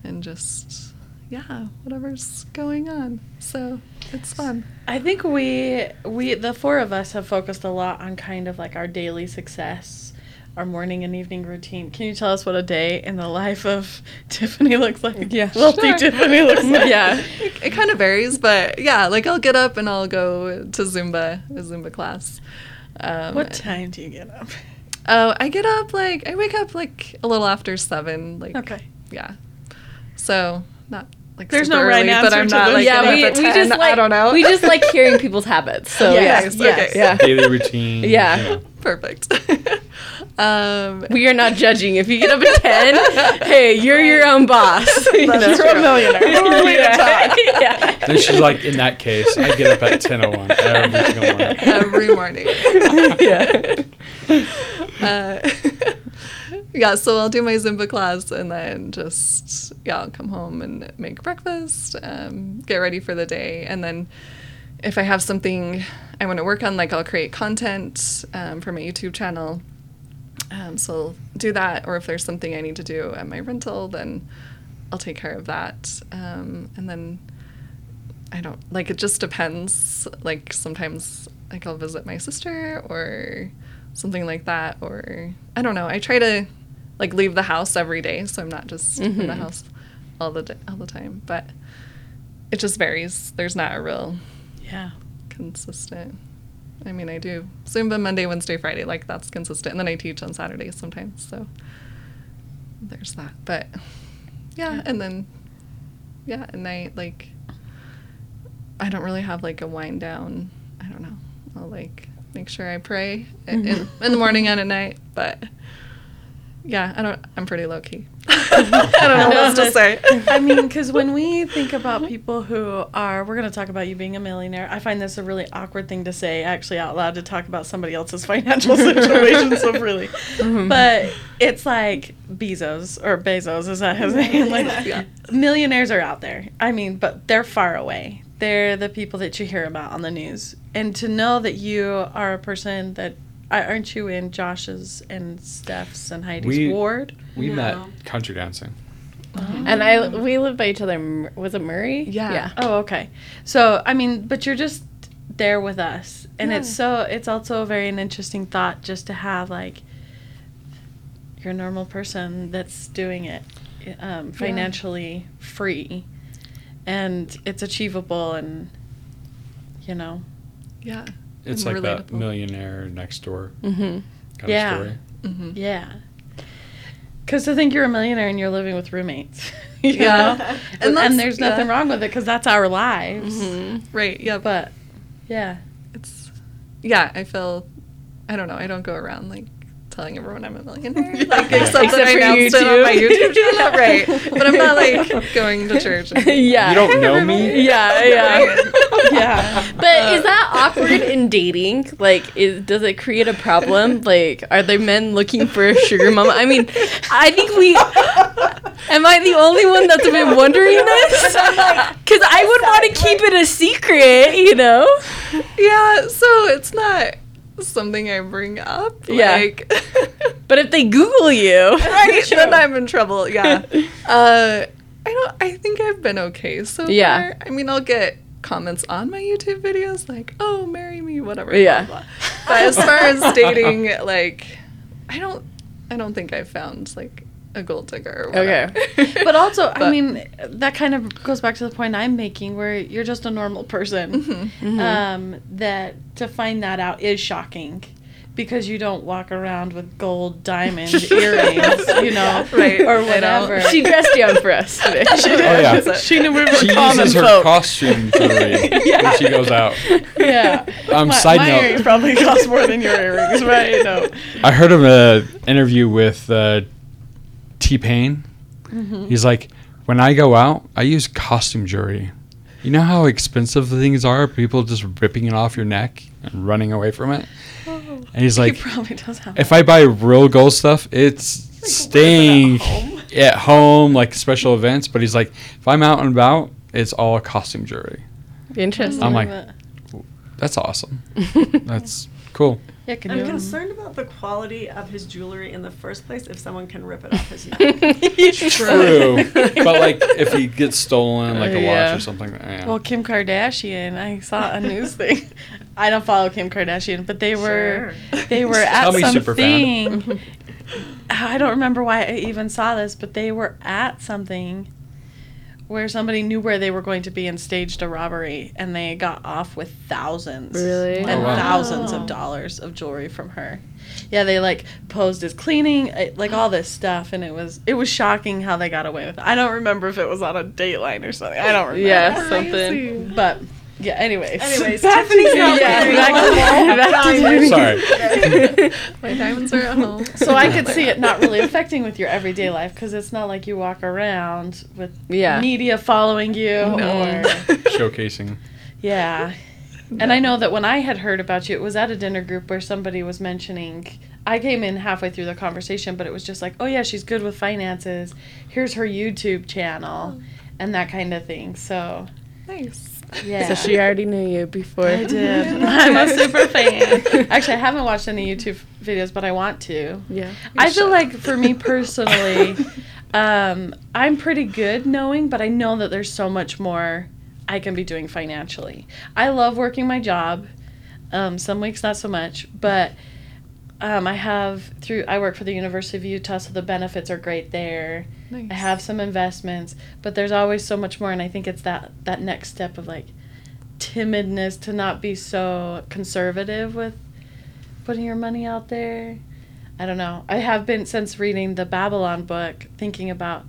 and just yeah, whatever's going on. So it's fun. I think we we the four of us have focused a lot on kind of like our daily success, our morning and evening routine. Can you tell us what a day in the life of Tiffany looks like? Yeah. Wealthy Sure. Tiffany looks like. Yeah. It, it kind of varies, but yeah, like I'll get up and I'll go to Zumba, a Zumba class. Um, What time do you get up? Oh, I get up like I wake up like a little after seven. Like Okay. yeah. So not like There's super no right early, answer but I'm to not this. like yeah, we, up at we 10. just like I don't know. we just like hearing people's habits. So Yes, Yes, yes. okay. yeah. Daily routine. Yeah. perfect. um, We are not judging. If you get up at ten, hey, you're your own boss. You know? That's You're a true. millionaire. Who are we to yeah. talk? yeah. Then she's like, in that case, I get up at 10.01 every single morning. every morning. Yeah. uh, yeah, so I'll do my Zumba class and then just, yeah, I'll come home and make breakfast, um, get ready for the day. And then if I have something I want to work on, like I'll create content um, for my YouTube channel. Um, so I'll do that. Or if there's something I need to do at my rental, then I'll take care of that. Um, and then I don't like it just depends. Like sometimes like I'll visit my sister or something like that or I don't know. I try to like leave the house every day so I'm not just in the Mhm. house all the di- all the time, but it just varies. There's not a real Yeah. consistent. I mean, I do Zumba Monday, Wednesday, Friday, like that's consistent. And then I teach on Saturdays sometimes. So there's that. But yeah, and then yeah, at night like I don't really have like a wind down. I don't know. I'll like make sure I pray in, in the morning and at night, but yeah, I don't I'm pretty low key. I don't know what else to say. I mean, because when we think about mm-hmm. people who are, we're going to talk about you being a millionaire. I find this a really awkward thing to say, actually, out loud to talk about somebody else's financial situation. so really, mm-hmm. but it's like Bezos or Bezos is that his name? Like Yeah. millionaires are out there. I mean, but they're far away. They're the people that you hear about on the news, and to know that you are a person that. Aren't you in Josh's and Steph's and Heidi's We- ward? We No. met country dancing. And I we live by each other. Mur- Was it Murray? Yeah. Yeah. Oh, okay. So, I mean, but you're just there with us. And it's so, it's also a very an interesting thought just to have, like, you're a normal person that's doing it um, financially free. And it's achievable and, you know, Yeah. It's And like that millionaire next door Mm-hmm. kind Yeah. of story. hmm yeah. Because to think you're a millionaire and you're living with roommates, you Yeah. know? And And, there's nothing yeah. wrong with it because that's our lives. Mm-hmm. Right. Yeah. But But, yeah. it's yeah i feel i don't know i don't go around like telling everyone i'm a millionaire like except, Except that i for announced it on my YouTube. youtube channel right but i'm not like going to church and- yeah. You don't know me? Yeah, yeah. Yeah. But uh. is that awkward in dating? Like, is does it create a problem? Like, are there men looking for a sugar mama? I mean, I think we. Am I the only one that's been wondering this? Because I would want to keep it a secret, you know. yeah so it's not something i bring up Yeah. like But if they Google you, right then i'm in trouble yeah uh i don't i think i've been okay so Yeah. far i mean i'll get comments on my youtube videos like oh marry me whatever Yeah. blah, blah. but as far as dating like i don't i don't think i've found like a gold digger. Okay. But also, I mean, that kind of goes back to the point I'm making, where you're just a normal person. Mm-hmm. Um, that to find that out is shocking, because you don't walk around with gold diamond earrings, you know, Right, or whatever. She dressed young for us today. Oh yeah. She knew we were She common uses her folk. costume jewelry when she goes out. yeah. Um, my, side my note. earrings probably cost more than your earrings, right? No. I heard of an interview with uh, T Pain. Mm-hmm. He's like, when I go out, I use costume jewelry. You know how expensive the things are? People just ripping it off your neck and running away from it. And he's like, he probably does have. if I buy real gold stuff, it's staying at home, like special events. But he's like, if I'm out and about, it's all costume jewelry. Interesting. I'm like, that's awesome. That's cool. Yeah, can I'm you? Um, concerned about the quality of his jewelry in the first place if someone can rip it off his neck. True. but like, if he gets stolen, like a Yeah. watch or something, yeah. Well, Kim Kardashian, I saw a news thing. I don't follow Kim Kardashian, but they were they were at Tell me, superfan. something. I don't remember why I even saw this, but they were at something where somebody knew where they were going to be and staged a robbery, and they got off with thousands Really? and Oh, wow. thousands of dollars of jewelry from her. Yeah, they like posed as cleaning, uh, like all this stuff, and it was it was shocking how they got away with it. I don't remember if it was on a Dateline or something. I don't remember. yeah, something. But yeah, anyways. Anyways, Back to Tiffany's you. not Yeah, wearing back to Back to. Sorry. My diamonds are at home. So I could see it not really affecting with your everyday life because it's not like you walk around with Yeah. media following you or Showcasing. yeah. And I know that when I had heard about you, it was at a dinner group where somebody was mentioning. I came in halfway through the conversation, but it was just like, oh yeah, she's good with finances. Here's her YouTube channel, oh. and that kind of thing. So Nice. Yeah. So she already knew you before. I did. I'm a super fan. Actually, I haven't watched any YouTube videos, but I want to. Yeah. I feel like for me personally, um, I'm pretty good knowing, but I know that there's so much more I can be doing financially. I love working my job. Um, some weeks not so much, but um, I have through I work for the University of Utah, so the benefits are great there. Nice. I have some investments, but there's always so much more, and I think it's that that next step of like timidness to not be so conservative with putting your money out there. I don't know. I have been since reading the Babylon book, thinking about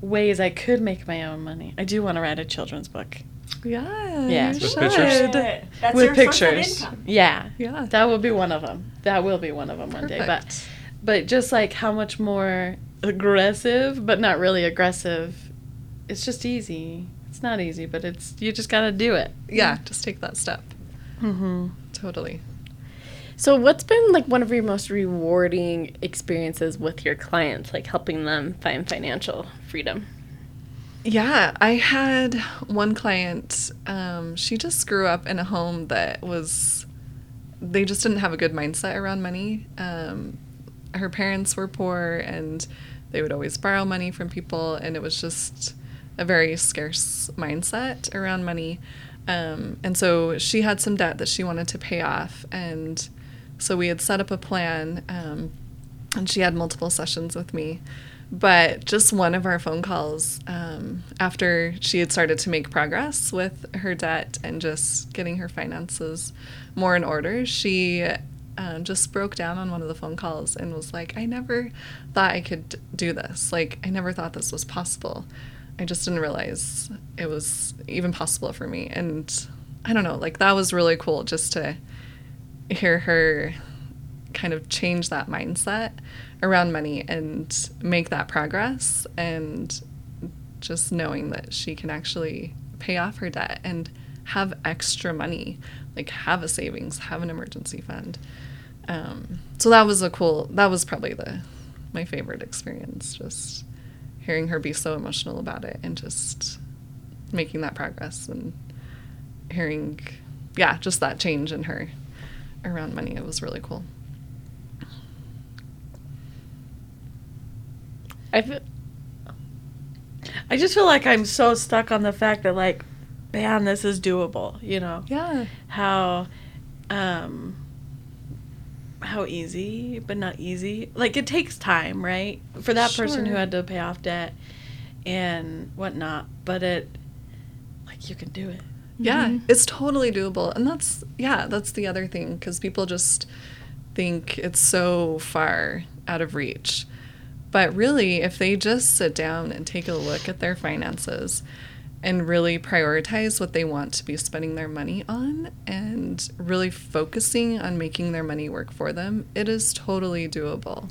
ways I could make my own money. I do want to write a children's book Yeah. Yeah. you With should. pictures? That's with your source of pictures. income. Yeah, Yeah. that will be one of them. That will be one of them one day. But but just like how much more aggressive, but not really aggressive. It's just easy. It's not easy, but it's you just gotta do it. Yeah, just take that step. Mm-hmm. Totally. So, what's been like one of your most rewarding experiences with your clients, like helping them find financial freedom? Yeah, I had one client. Um, she just grew up in a home that was, they just didn't have a good mindset around money. Um, her parents were poor and they would always borrow money from people, and it was just a very scarce mindset around money. Um, and so she had some debt that she wanted to pay off. And so we had set up a plan, um, and she had multiple sessions with me. But just one of our phone calls um, after she had started to make progress with her debt and just getting her finances more in order, she um, just broke down on one of the phone calls and was like, I never thought I could do this. Like, I never thought this was possible. I just didn't realize it was even possible for me. And I don't know, like, that was really cool just to hear her kind of change that mindset around money and make that progress and just knowing that she can actually pay off her debt and have extra money like have a savings have an emergency fund. Um, so that was a cool that was probably the my favorite experience just hearing her be so emotional about it and just making that progress and hearing yeah just that change in her around money. It was really cool I feel, I just feel like I'm so stuck on the fact that like, man, this is doable. You know yeah how, um, how easy, but not easy. Like it takes time, right? For that person who had to pay off debt and whatnot. But it, like, you can do it. Yeah, it's totally doable. And that's, yeah, that's the other thing because people just think it's so far out of reach. But really, if they just sit down and take a look at their finances and really prioritize what they want to be spending their money on and really focusing on making their money work for them, it is totally doable.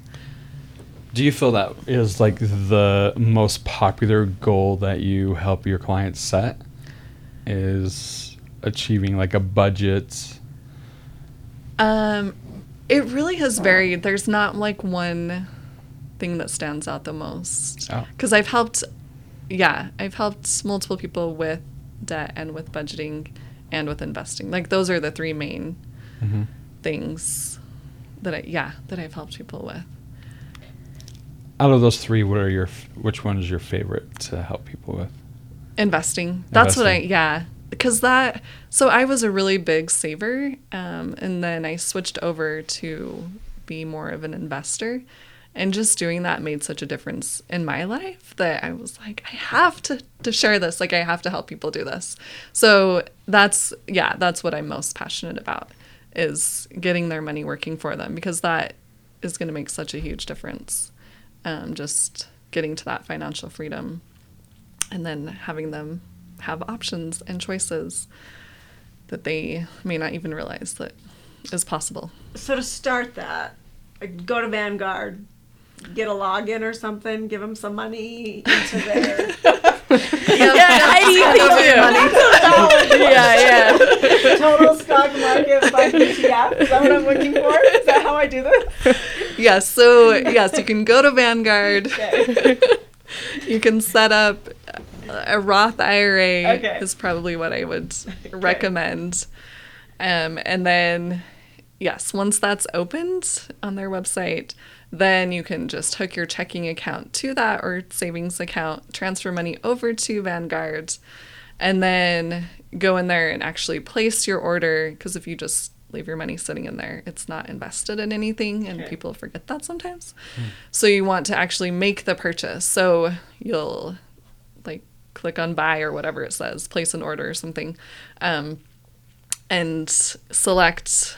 Do you feel that is like the most popular goal that you help your clients set? Is achieving like a budget? Um, it really has varied. There's not like one thing that stands out the most. Oh. Because I've helped, yeah, I've helped multiple people with debt and with budgeting and with investing. Like those are the three main Mm-hmm. things that I, yeah, that I've helped people with. Out of those three, what are your which one is your favorite to help people with? Investing. That's what I, yeah. Because that, so I was a really big saver, um, and then I switched over to be more of an investor. And just doing that made such a difference in my life that I was like, I have to, to share this. Like, I have to help people do this. So that's, yeah, that's what I'm most passionate about is getting their money working for them because that is going to make such a huge difference. Um, just getting to that financial freedom and then having them have options and choices that they may not even realize that is possible. So to start that, go to Vanguard, get a login or something, give them some money into their. Yeah, Heidi, thank you. yeah, yeah. Total stock market fund ETF. Is that what I'm looking for? Is that how I do this? Yes, so yes, you can go to Vanguard. Okay. You can set up a Roth IRA Okay. is probably what I would recommend. Um, and then yes, once that's opened on their website, then you can just hook your checking account to that or savings account, transfer money over to Vanguard, and then go in there and actually place your order. Because if you just leave your money sitting in there, it's not invested in anything, and people forget that sometimes. So you want to actually make the purchase. So you'll like click on buy or whatever it says, place an order or something, um, and select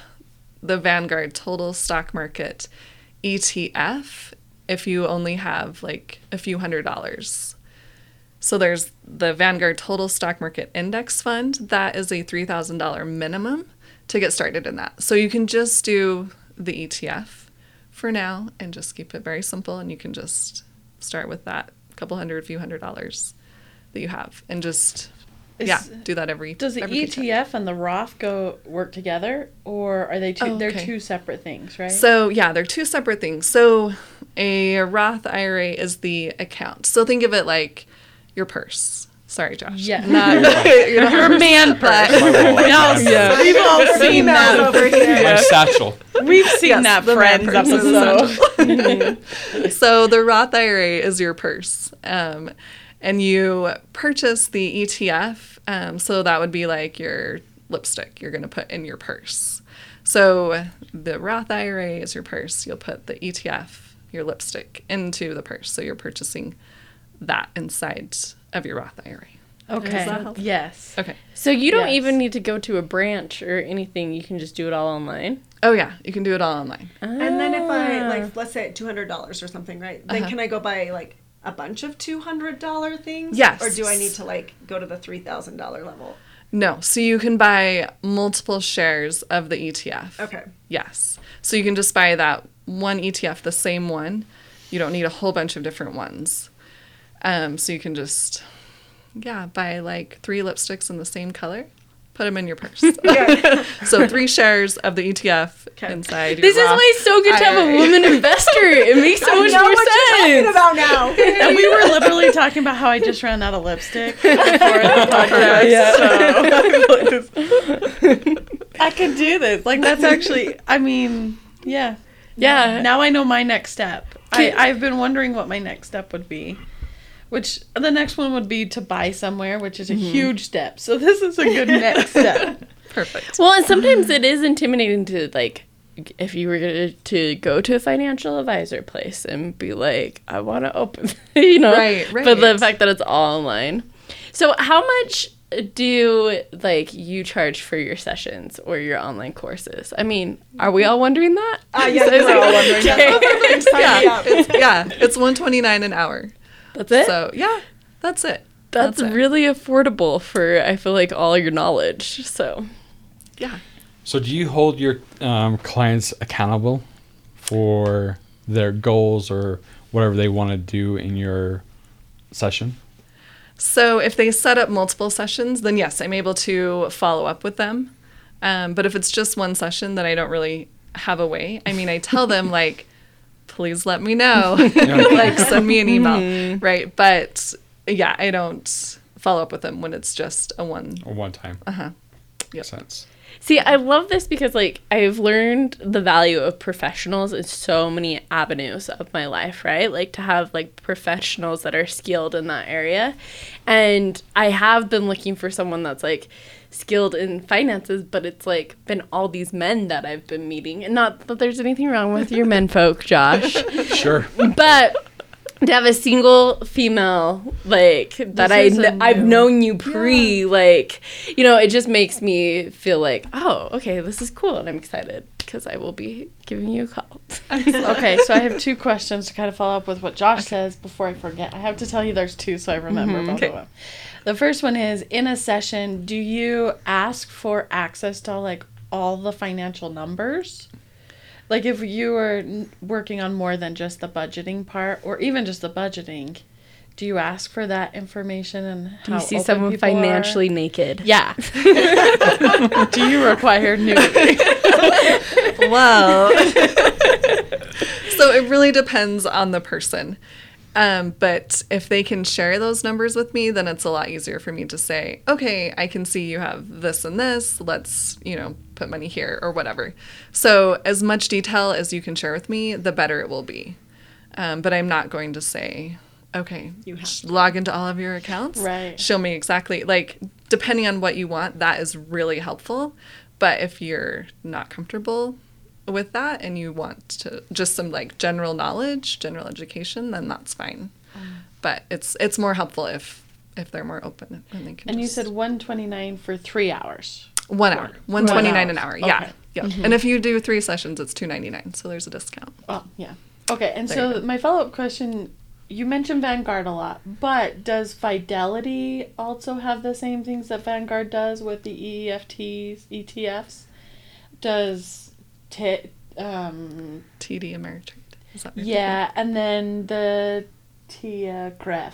the Vanguard Total Stock Market ETF if you only have like a few hundred dollars. So there's the Vanguard Total Stock Market Index Fund. That is a $3,000 minimum to get started in that. So you can just do the ETF for now and just keep it very simple. And you can just start with that couple hundred, few hundred dollars that you have and just, yeah, do that every Does the every paycheck. ETF and the Roth go work together, or are they two? Oh, They're two separate things, right? So yeah, they're two separate things. So a Roth IRA is the account. So think of it like your purse. Sorry, Josh. Yeah. Not you know, Your man purse. wallet. No, We've all seen that. over here. My satchel. We've seen Yes, that Friends purse is episode. so the Roth IRA is your purse, um, and you purchase the ETF. Um, so that would be like your lipstick you're going to put in your purse. So the Roth IRA is your purse. You'll put the ETF, your lipstick, into the purse. So you're purchasing that inside of your Roth IRA. Okay. Yes. Okay. So you don't Yes. even need to go to a branch or anything. You can just do it all online. Oh yeah, you can do it all online. And then if I Ah. like, let's say two hundred dollars or something, right? Then Uh-huh. can I go buy like a bunch of two hundred dollar things? Yes. Or do I need to like go to the three thousand dollar level? No, so you can buy multiple shares of the ETF. Okay. Yes. So you can just buy that one ETF, the same one. You don't need a whole bunch of different ones. Um, so you can just, yeah, buy like three lipsticks in the same color, put them in your purse. so three shares of the ETF Okay. inside. This your is Roth why it's so good to have a woman investor. It makes so much know more what you're talking sense. about now. And we were literally talking about how I just ran out of lipstick before the podcast. So I could do this. Like that's actually. I mean, yeah. Yeah. Now I know my next step. I, I've been wondering what my next step would be. Which the next one would be to buy somewhere, which is a huge step. So this is a good next step. Perfect. Well, and sometimes it is intimidating to like if you were gonna, to go to a financial advisor place and be like, I want to open, you know, Right, right. But the fact that it's all online. So how much do like you charge for your sessions or your online courses? I mean, are we all wondering that? Ah, yeah, we're all wondering that. yeah, it's, yeah, it's one twenty nine an hour. That's it. So yeah, that's it. that's it. really affordable for I feel like all your knowledge. So yeah. So, do you hold your um, clients accountable for their goals or whatever they want to do in your session? So if they set up multiple sessions, then yes, I'm able to follow up with them. Um, but if it's just one session, then I don't really have a way. I mean, I tell them like, please let me know, like send me an email, right? But yeah, I don't follow up with them when it's just a one. a one time? Uh Uh-huh. Yep. Sense. See, I love this because like I've learned the value of professionals in so many avenues of my life, right? Like to have like professionals that are skilled in that area. And I have been looking for someone that's like skilled in finances, but it's like been all these men that I've been meeting. And not that there's anything wrong with your men folk, Josh. Sure. but to have a single female like that I kn- I've known you pre like you know it just makes me feel like oh okay this is cool and I'm excited because I will be giving you a call. okay, so I have two questions to kind of follow up with what Josh says before I forget. I have to tell you there's two, so I remember mm-hmm. both Okay. Of them. The first one is in a session, do you ask for access to like all the financial numbers? Like if you were working on more than just the budgeting part, or even just the budgeting, do you ask for that information and Do how you see open someone people are? financially naked? Yeah. do you require nudity? Wow. so it really depends on the person. Um, but if they can share those numbers with me, then it's a lot easier for me to say, okay, I can see you have this and this. Let's, you know, put money here or whatever. So as much detail as you can share with me, the better it will be. Um, but I'm not going to say, okay, you log into all of your accounts. Right. Show me exactly, like, depending on what you want, that is really helpful. But if you're not comfortable with that and you want to just some like general knowledge, general education, then that's fine. Um, but it's it's more helpful if if they're more open and they can. And you said 129 for three hours. one hour, one twenty nine an hour. hour. Yeah, Okay. yeah. Mm-hmm. And if you do three sessions, it's two ninety nine. So there's a discount. Oh, yeah. Okay, and There so my follow up question you mentioned Vanguard a lot, but does Fidelity also have the same things that Vanguard does with the E EFTs, ETFs? Does t- um, TD Ameritrade. Is that what you're yeah, and then the TIAA-CREF.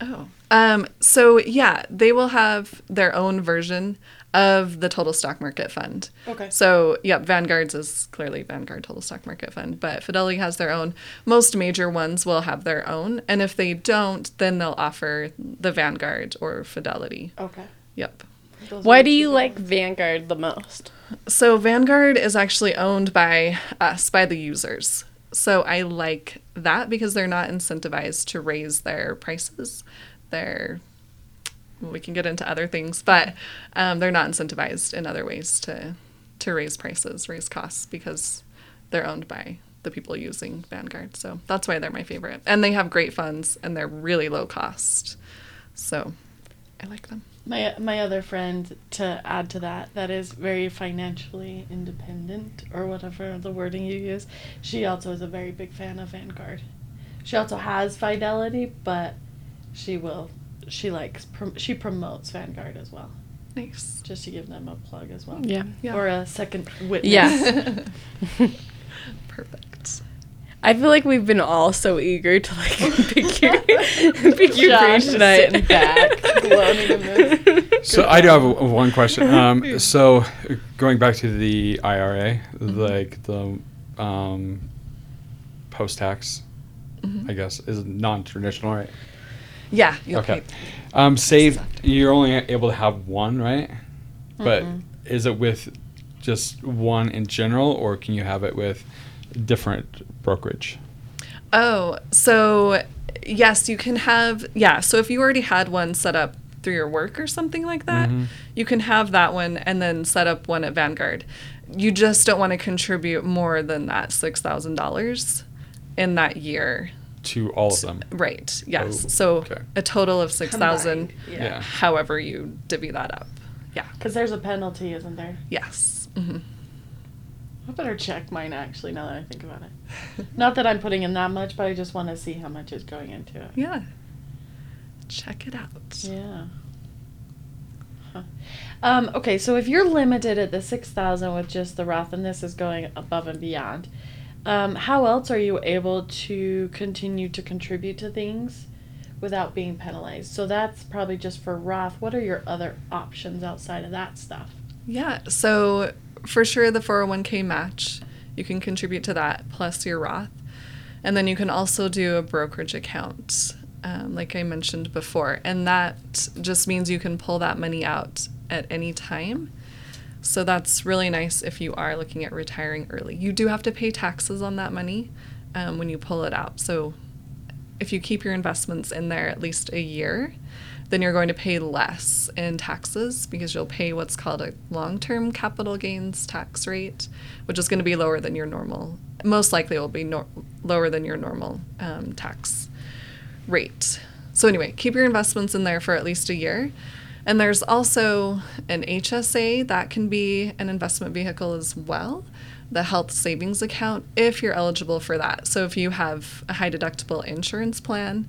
Oh. Um, so yeah, they will have their own version of the total stock market fund. Okay. So yep, Vanguard's is clearly Vanguard Total Stock Market Fund, but Fidelity has their own. Most major ones will have their own, and if they don't, then they'll offer the Vanguard or Fidelity. Okay. Yep. Those Why do you two like. Vanguard the most? So Vanguard is actually owned by us, by the users. So I like that because they're not incentivized to raise their prices. They're we can get into other things, but um, they're not incentivized in other ways to to raise prices, raise costs because they're owned by the people using Vanguard. So that's why they're my favorite. And they have great funds and they're really low cost. So I like them. My my other friend to add to that that is very financially independent or whatever the wording you use. She also is a very big fan of Vanguard. She also has Fidelity, but she will she likes prom- she promotes Vanguard as well. Nice. Just to give them a plug as well. Yeah. Yeah. Or a second witness. Yeah. Perfect. I feel like we've been all so eager to like pick your pick your Josh brain tonight. sitting back, in this. So I do have a- one question. Um, so going back to the IRA, like the um, post tax, I guess is non-traditional, right? Yeah. Okay. pay- Um, save. You're only able to have one, right? But is it with just one in general, or can you have it with different brokerage? Oh, so yes, you can have yeah. So if you already had one set up through your work or something like that, Mhm. you can have that one and then set up one at Vanguard. you just don't want to contribute more than that $6,000 in that year. To all of them. Right. Yes. Oh, so okay. a total of 6,000 Combined, Yeah. however you divvy that up. Yeah. Because there's a penalty, isn't there? Yes. hmm I better check mine actually now that I think about it. Not that I'm putting in that much, but I just want to see how much is going into it. Yeah. Check it out. Yeah. Huh. Um, okay, so if you're limited at the six thousand with just the Roth, and this is going above and beyond, um, how else are you able to continue to contribute to things without being penalized? So that's probably just for Roth. What are your other options outside of that stuff? Yeah. So for sure, the 401k match, you can contribute to that plus your Roth. And then you can also do a brokerage account, um, like I mentioned before. And that just means you can pull that money out at any time. So that's really nice if you are looking at retiring early. You do have to pay taxes on that money um, when you pull it out. So if you keep your investments in there at least a year, then you're going to pay less in taxes because you'll pay what's called a long term capital gains tax rate, which is going to be lower than your normal, most likely will be lower than your normal um, tax rate. So, anyway, keep your investments in there for at least a year. And there's also an HSA that can be an investment vehicle as well, the health savings account, if you're eligible for that. So, if you have a high deductible insurance plan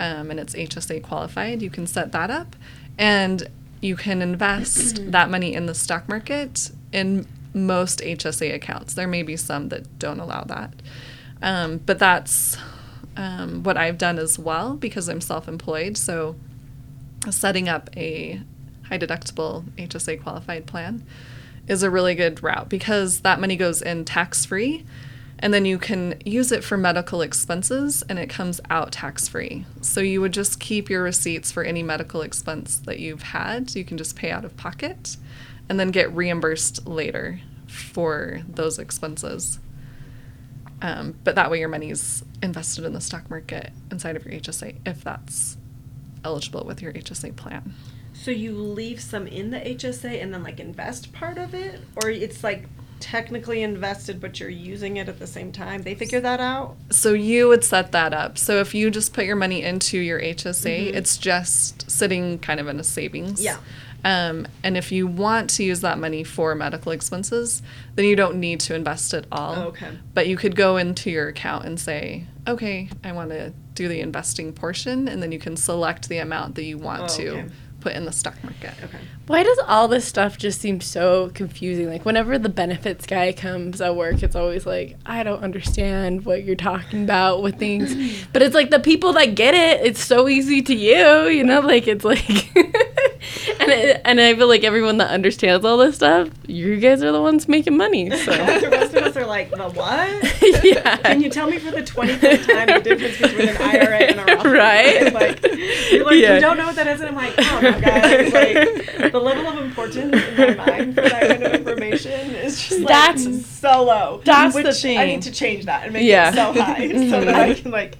um, and it's HSA qualified, you can set that up and you can invest that money in the stock market in most HSA accounts. There may be some that don't allow that. Um, but that's um, what I've done as well because I'm self employed. So, setting up a high deductible HSA qualified plan is a really good route because that money goes in tax free and then you can use it for medical expenses and it comes out tax free. So you would just keep your receipts for any medical expense that you've had. You can just pay out of pocket and then get reimbursed later for those expenses. Um, but that way your money's invested in the stock market inside of your HSA if that's eligible with your HSA plan. So you leave some in the HSA and then like invest part of it, or it's like technically invested, but you're using it at the same time. They figure that out. So you would set that up. So if you just put your money into your HSA, it's just sitting kind of in a savings. Yeah. Um, and if you want to use that money for medical expenses, then you don't need to invest it all. Oh, okay. But you could go into your account and say, okay, I want to do the investing portion, and then you can select the amount that you want Oh, to okay. Put in the stock market. Okay. Why does all this stuff just seem so confusing? Like whenever the benefits guy comes at work, it's always like, I don't understand what you're talking about with things. But it's like the people that get it, it's so easy to you, you know, like it's like and it, and I feel like everyone that understands all this stuff, you guys are the ones making money. So the rest of us are like, the what? yeah. Can you tell me for the 25th time the difference between an IRA and a Roth? Right? Like, you're like, Yeah. you don't know what that is? And I'm like, oh my God. Like, the level of importance in my mind for that kind of information is just like That's- so low. that's the which I need to change that and make Yeah. it so high so that mm-hmm. I can like.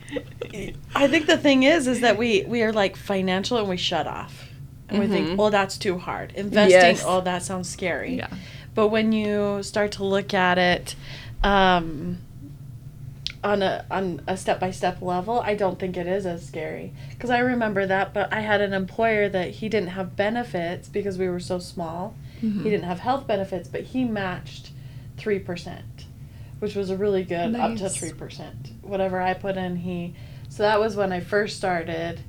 I think the thing is, is that we we are like financial and we shut off, and we think, oh, that's too hard. Investing, Yes. oh, that sounds scary. Yeah. But when you start to look at it, um, on a on a step by step level, I don't think it is as scary. Because I remember that, but I had an employer that he didn't have benefits because we were so small. He didn't have health benefits, but he matched three percent, which was a really good up to three percent. Whatever I put in, he. So that was when I first started,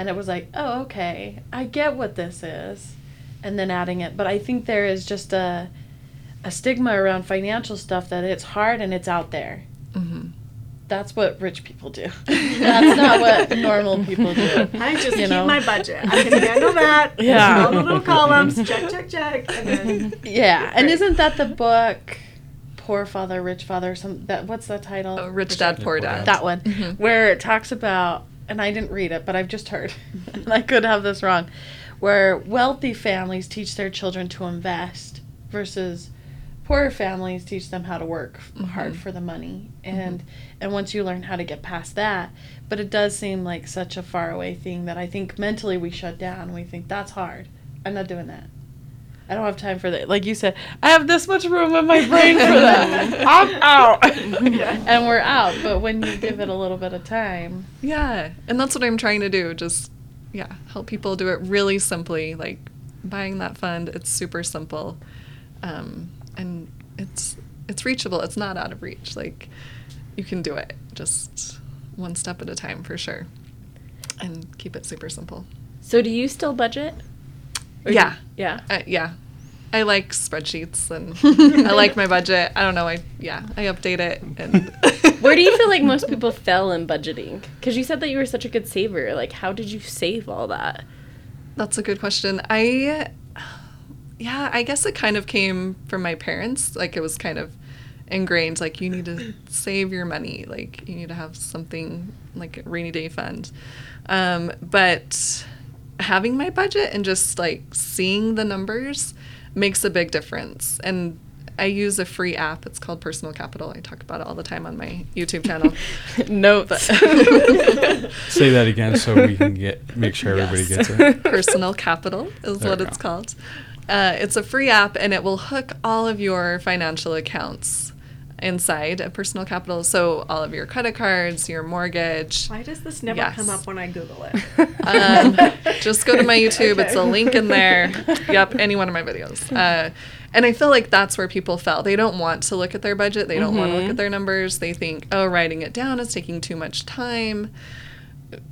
and it was like, oh, okay, I get what this is, and then adding it. But I think there is just a a stigma around financial stuff that it's hard and it's out there. Mhm. That's what rich people do. That's not what normal people do. I just You keep know? my budget. I can handle that. Yeah. All the little columns. Check, check, check. And then Yeah, and isn't that the book, Poor Father, Rich Father? Some that what's the title? Oh, rich dad, poor Poor dad. Dad. that one, where it talks about, and I didn't read it, but I've just heard, and I could have this wrong, where wealthy families teach their children to invest versus poorer families teach them how to work f- mm-hmm. hard for the money. Mm-hmm. And and once you learn how to get past that but it does seem like such a far away thing that i think mentally we shut down. We think that's hard. I'm not doing that I don't have time for that. Like you said, I have this much room in my brain for that. I'm out. and we're out. But when you give it a little bit of time, Yeah, and that's what I'm trying to do. Just yeah, help people do it really simply. Like buying that fund, it's super simple, um, and it's it's reachable. It's not out of reach. Like you can do it just one step at a time for sure, and keep it super simple. So do you still budget? Or Yeah. yeah. Uh, yeah, I like spreadsheets and I like my budget. I don't know. I yeah, I update it and. Where do you feel like most people fell in budgeting? Because you said that you were such a good saver. Like, how did you save all that? That's a good question. I, yeah, I guess it kind of came from my parents. Like it was kind of ingrained. Like you need to save your money. Like you need to have something like a rainy day fund. Um, but having my budget and just like seeing the numbers makes a big difference. And I use a free app. It's called Personal Capital. I talk about it all the time on my YouTube channel. Notes. Say that again so we can get make sure everybody Yes. gets it. Personal Capital is There what it's go. called. Uh, it's a free app and it will hook all of your financial accounts inside a Personal Capital. So all of your credit cards, your mortgage. Why does this never Yes. come up when I Google it? Um, just go to my YouTube. It's a link in there. Yep, any one of my videos. Uh, and I feel like that's where people fell. They don't want to look at their budget. They don't want to look at their numbers. They think, oh, writing it down is taking too much time.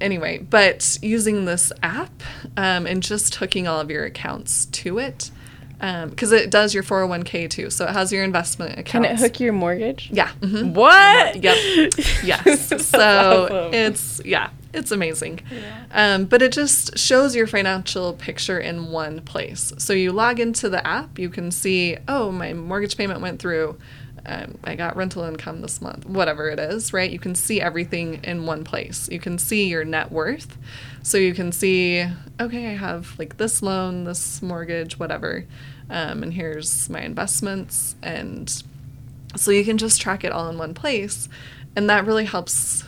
Anyway, but using this app um, and just hooking all of your accounts to it, because it does your 401k too. So it has your investment account. Can it hook your mortgage? Yeah. mhm. What? Yep. Yes. so awesome. it's yeah, it's amazing. Um, but it just shows your financial picture in one place. So you log into the app, you can see, oh, my mortgage payment went through. Um, I got rental income this month, whatever it is, right? You can see everything in one place. You can see your net worth. So you can see, okay, I have like this loan, this mortgage, whatever. Um, and here's my investments. And so you can just track it all in one place. And that really helps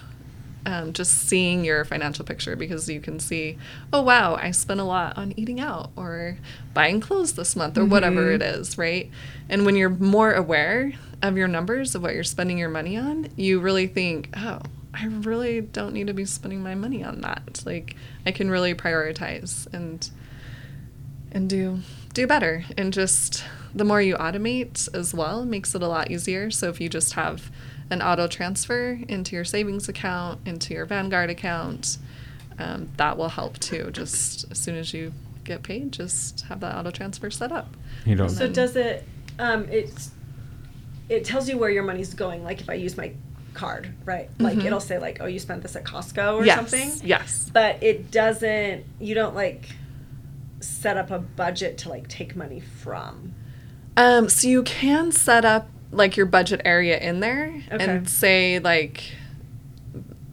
um, just seeing your financial picture because you can see, oh, wow, I spent a lot on eating out or buying clothes this month or whatever it is, right? And when you're more aware of your numbers, of what you're spending your money on, you really think, oh, I really don't need to be spending my money on that. Like, I can really prioritize and and do do better and just the more you automate as well makes it a lot easier so if you just have an auto transfer into your savings account into your vanguard account um, that will help too just as soon as you get paid just have that auto transfer set up You don't. So does it? Um, it's it tells you where your money's going. Like if I use my card, right? Like Mhm. it'll say like, oh, you spent this at Costco or yes something. yes But it doesn't. You don't like set up a budget to like take money from. Um, so you can set up like your budget area in there Okay. and say like,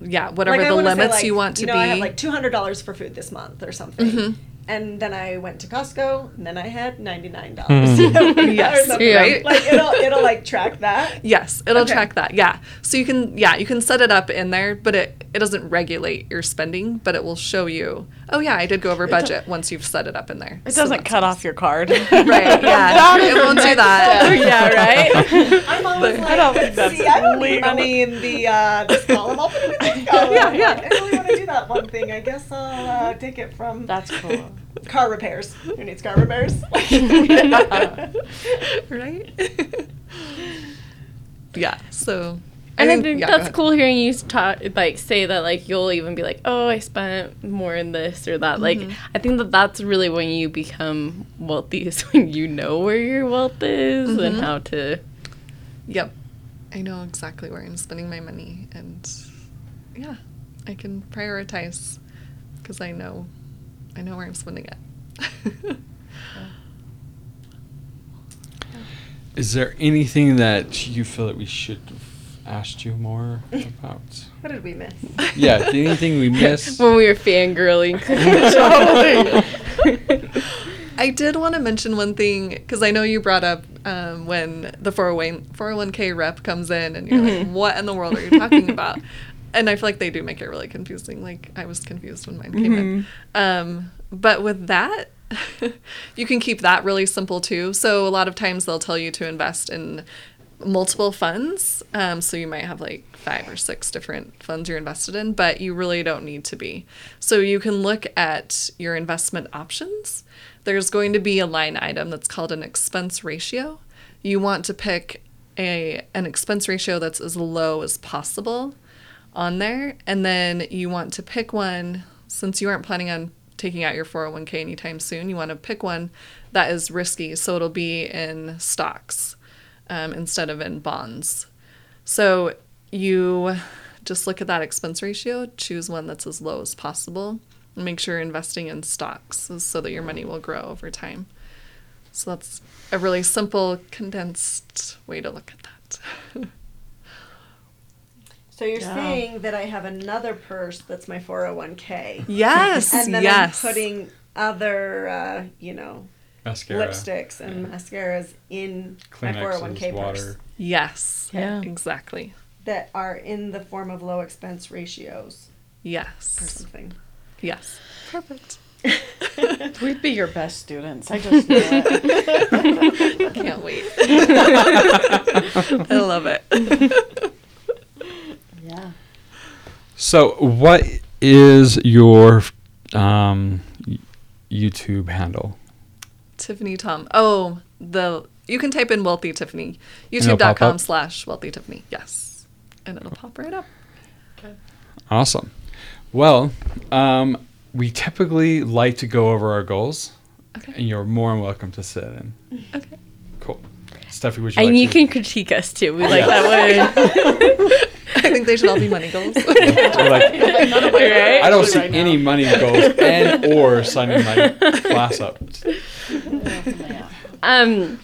yeah, whatever like the wanna say, limits like, you want to know, be. I have like two hundred dollars for food this month or something. Mhm. And then I went to Costco, and then I had ninety nine dollars. Mhm. Yes, yeah. right. Like it'll it'll like track that. yes, it'll Okay. track that. Yeah, so you can yeah you can set it up in there, but it it doesn't regulate your spending, but it will show you. Oh yeah, I did go over budget once you've set it up in there. it So doesn't cut nice. off your card. Right. Yeah. it won't do that. yeah, right? I'm always But- like, I don't think that's see, I don't need money in the uh, this column. I'll put it in this column. Yeah, yeah. like, I really want to do that one thing. I guess I'll uh, take it from That's cool. car repairs. Who needs car repairs? right. yeah. So. And I think- think yeah, that's cool hearing you talk, like say that like you'll even be like, oh, I spent more in this or that. Like Mm-hmm. I think that that's really when you become wealthy is when you know where your wealth is and Mhm. how to. Yep. I know exactly where I'm spending my money and yeah, I can prioritize because I know I know where I'm spending it. Is there anything that you feel that we should have asked you more about? what did we miss? Yeah, anything we missed? when we were fangirling. I did want to mention one thing because I know you brought up um, when the 401, 401k rep comes in and you're like, what in the world are you talking about? And I feel like they do make it really confusing. Like I was confused when mine came in. Um, but with that, you can keep that really simple too. So a lot of times they'll tell you to invest in multiple funds. Um, so you might have like five or six different funds you're invested in, but you really don't need to be. So you can look at your investment options. There's going to be a line item that's called an expense ratio. You want to pick a an expense ratio that's as low as possible on there, and then you want to pick one since you aren't planning on taking out your 401k anytime soon. You want to pick one that is risky, so it'll be in stocks um, instead of in bonds. So you just look at that expense ratio, choose one that's as low as possible, and make sure you're investing in stocks so that your money will grow over time. So that's a really simple, condensed way to look at that. So you're saying that I have another purse that's my 401k. yes, And then yes. I'm putting other, uh, you know, Mascara. lipsticks and mascaras in my 401k water. purse yes. Yeah. Exactly. that are in the form of low expense ratios Yes. or Yes. something. Yes. Perfect. We'd be your best students. I just know it. Can't wait. I love it. Yeah. So, what is your um, YouTube handle? Tiffany Tom. Oh, the you can type in wealthy Tiffany. it'll pop YouTube.com slash wealthy Tiffany. Yes. And it'll pop right up. Okay. Awesome. Well, um, we typically like to go over our goals, Okay. and you're more than welcome to sit in. Okay. Cool. Steffi, would you And like you to? can critique us too. We like that one. I think they should all be money goals. Like, right? I don't see any money goals and or signing my class up. Um,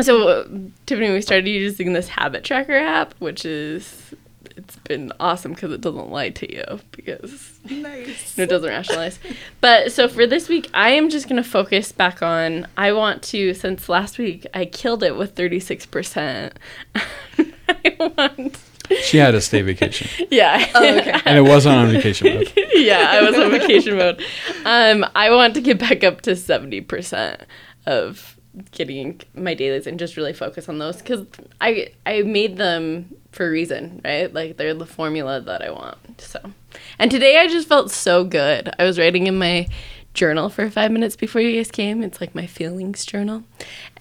so uh, Tiffany, we started using this habit tracker app, which is it's been awesome because it doesn't lie to you because nice. it doesn't rationalize. But so for this week, I am just gonna focus back on. I want to since last week I killed it with thirty six percent. I want. She had a stay vacation, Yeah. Oh, okay. and it wasn't on vacation mode. yeah, I was on vacation mode. Um, I want to get back up to seventy percent of getting my dailies and just really focus on those because I I made them for a reason, right? Like they're the formula that I want. So, and today I just felt so good. I was writing in my journal for five minutes before you guys came. It's like my feelings journal,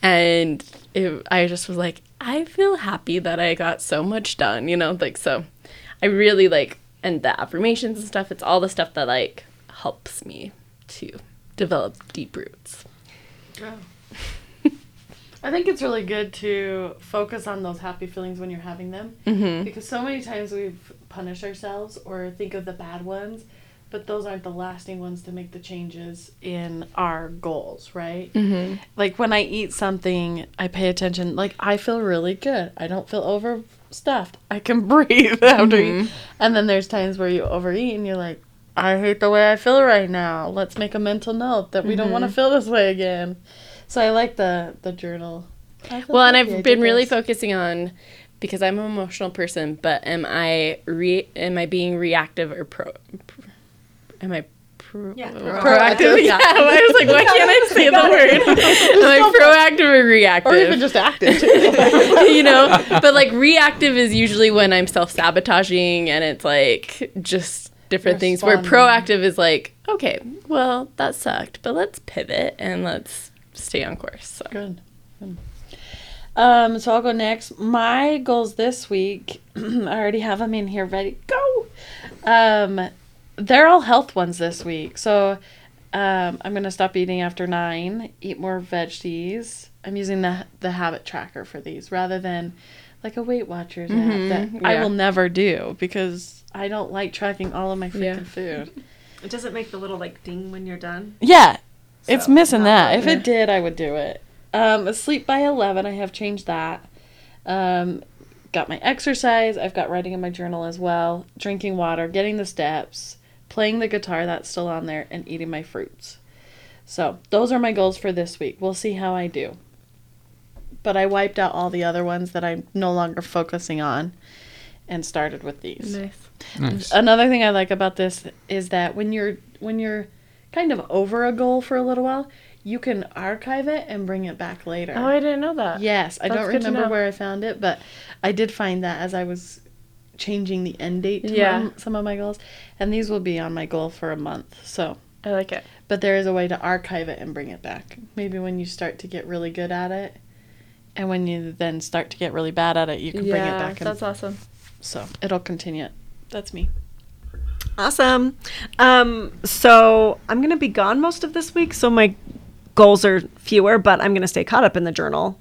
and it, I just was like, I feel happy that I got so much done. You know, like so. I really like and the affirmations and stuff. It's all the stuff that like helps me to develop deep roots. I think it's really good to focus on those happy feelings when you're having them. Mm-hmm. Because so many times we've punished ourselves or think of the bad ones, but those aren't the lasting ones to make the changes in our goals, right? Mm-hmm. Like when I eat something, I pay attention. Like I feel really good. I don't feel overstuffed. I can breathe after eat. And then there's times where you overeat and you're like, I hate the way I feel right now. Let's make a mental note that we don't want to mm-hmm. feel this way again. So I like the the journal. I feel Well, and I I've been really this. focusing on because I'm an emotional person, but am I re am I being reactive or pro? pro am I pro- Yeah, oh, proactive? proactive. Yeah, I was like, why can't I say the word? am I proactive or reactive? or even just active too. you know but like reactive is usually when i'm self-sabotaging and it's like just different things where proactive is like okay well that sucked but let's pivot and let's stay on course so. Good. Good. Um, so I'll go next. My goals this week, I already have them in here ready. Go. Um, they're all health ones this week. So um, I'm gonna stop eating after nine. Eat more veggies. I'm using the the habit tracker for these rather than like a Weight Watchers app that I will never do because I don't like tracking all of my freaking Yeah. food. It doesn't make the little like ding when you're done. Yeah, it's missing not that. really. If it did, I would do it. Um, sleep by eleven. I have changed that. Um, got my exercise. I've got writing in my journal as well. Drinking water, getting the steps, playing the guitar. That's still on there, and eating my fruits. So those are my goals for this week. We'll see how I do. But I wiped out all the other ones that I'm no longer focusing on, and started with these. nice Nice. Another thing I like about this is that when you're when you're kind of over a goal for a little while, you can archive it and bring it back later. Oh, I didn't know that. Yes, I don't remember where I found it, but I did find that as I was changing the end date to Yeah. my- some of my goals, and these will be on my goal for a month. So, I like it. but there is a way to archive it and bring it back. Maybe when you start to get really good at it, and when you then start to get really bad at it, you can bring it back. And, That's awesome. so it'll continue. That's me. Awesome. Um, so I'm going to be gone most of this week. So my goals are fewer, but I'm going to stay caught up in the journal,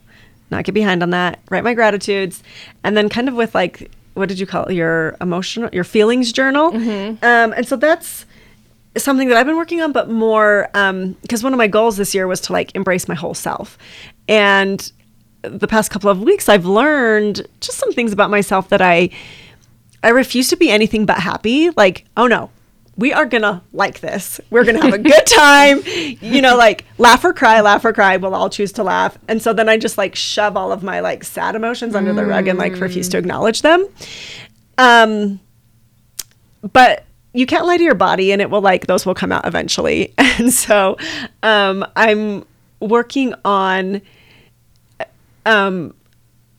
not get behind on that, write my gratitudes, and then kind of with like, what did you call it? Your emotional, your feelings journal. Um, and so that's something that I've been working on, but more because one of my goals this year was to like embrace my whole self. And the past couple of weeks, I've learned just some things about myself that I I refuse to be anything but happy. Like, oh no, we are gonna like this. We're gonna have a good time. You know, like laugh or cry, laugh or cry. We'll all choose to laugh. And so then I just like shove all of my like sad emotions under the rug and like refuse to acknowledge them. Um, but you can't lie to your body and it will like those will come out eventually. And so um, I'm working on um,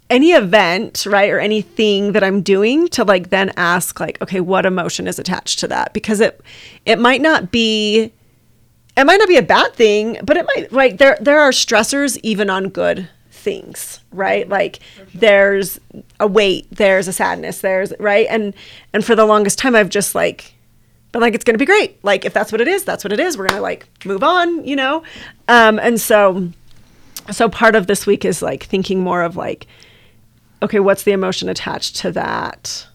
any event, right, or anything that I'm doing to like then ask like, okay, what emotion is attached to that? Because it it might not be it might not be a bad thing, but it might like there there are stressors even on good things, right? Like there's a weight, there's a sadness, there's right? And and for the longest time I've just like been like it's gonna be great. Like if that's what it is, that's what it is. We're gonna like move on, you know? Um and so so part of this week is like thinking more of like okay what's the emotion attached to that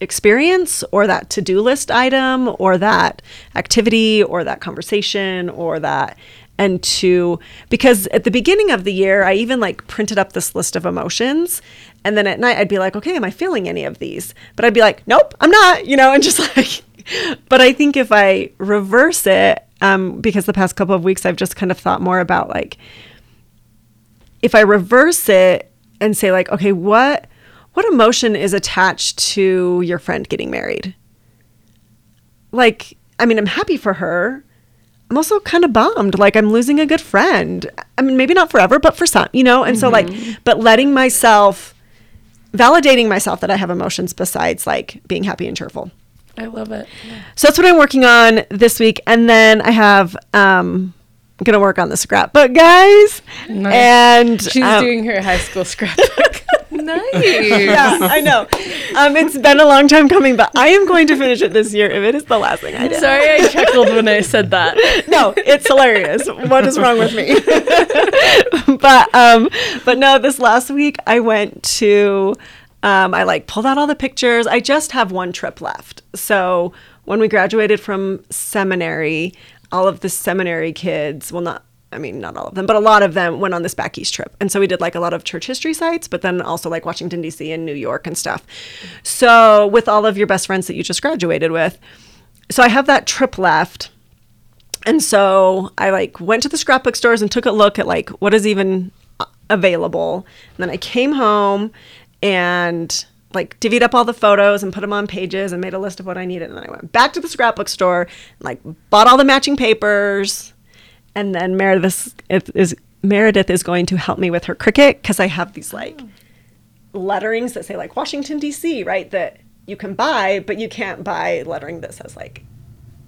experience or that to-do list item or that activity or that conversation or that and to because at the beginning of the year i even like printed up this list of emotions and then at night i'd be like okay am i feeling any of these? But i'd be like nope i'm not you know and just like but i think if i reverse it um, because the past couple of weeks i've just kind of thought more about like if I reverse it and say like, okay, what what emotion is attached to your friend getting married? Like, I mean, I'm happy for her. I'm also kind of bummed. Like, I'm losing a good friend. I mean, maybe not forever, but for some, you know? And so, like, but letting myself, validating myself that I have emotions besides like being happy and cheerful. I love it. So that's what I'm working on this week. And then I have, um, To work on the scrapbook, guys. And She's um, doing her high school scrapbook. Nice. yeah, I know. Um, it's been a long time coming, but I am going to finish it this year if it is the last thing I do. Sorry, I chuckled when I said that. No, it's hilarious. What is wrong with me? but um, but no, this last week I went to um, I like pulled out all the pictures. I just have one trip left. So when we graduated from seminary, all of the seminary kids, well not I mean, not all of them, but a lot of them went on this back east trip. And so we did like a lot of church history sites, but then also like Washington, D.C. and New York and stuff. So, with all of your best friends that you just graduated with. So, I have that trip left. And so I like went to the scrapbook stores and took a look at like what is even available. And then I came home and like divvied up all the photos and put them on pages and made a list of what I needed. And then I went back to the scrapbook store and like bought all the matching papers. And then Meredith is, is Meredith is going to help me with her Cricut because I have these like letterings that say like Washington D.C. right that you can buy, but you can't buy lettering that says like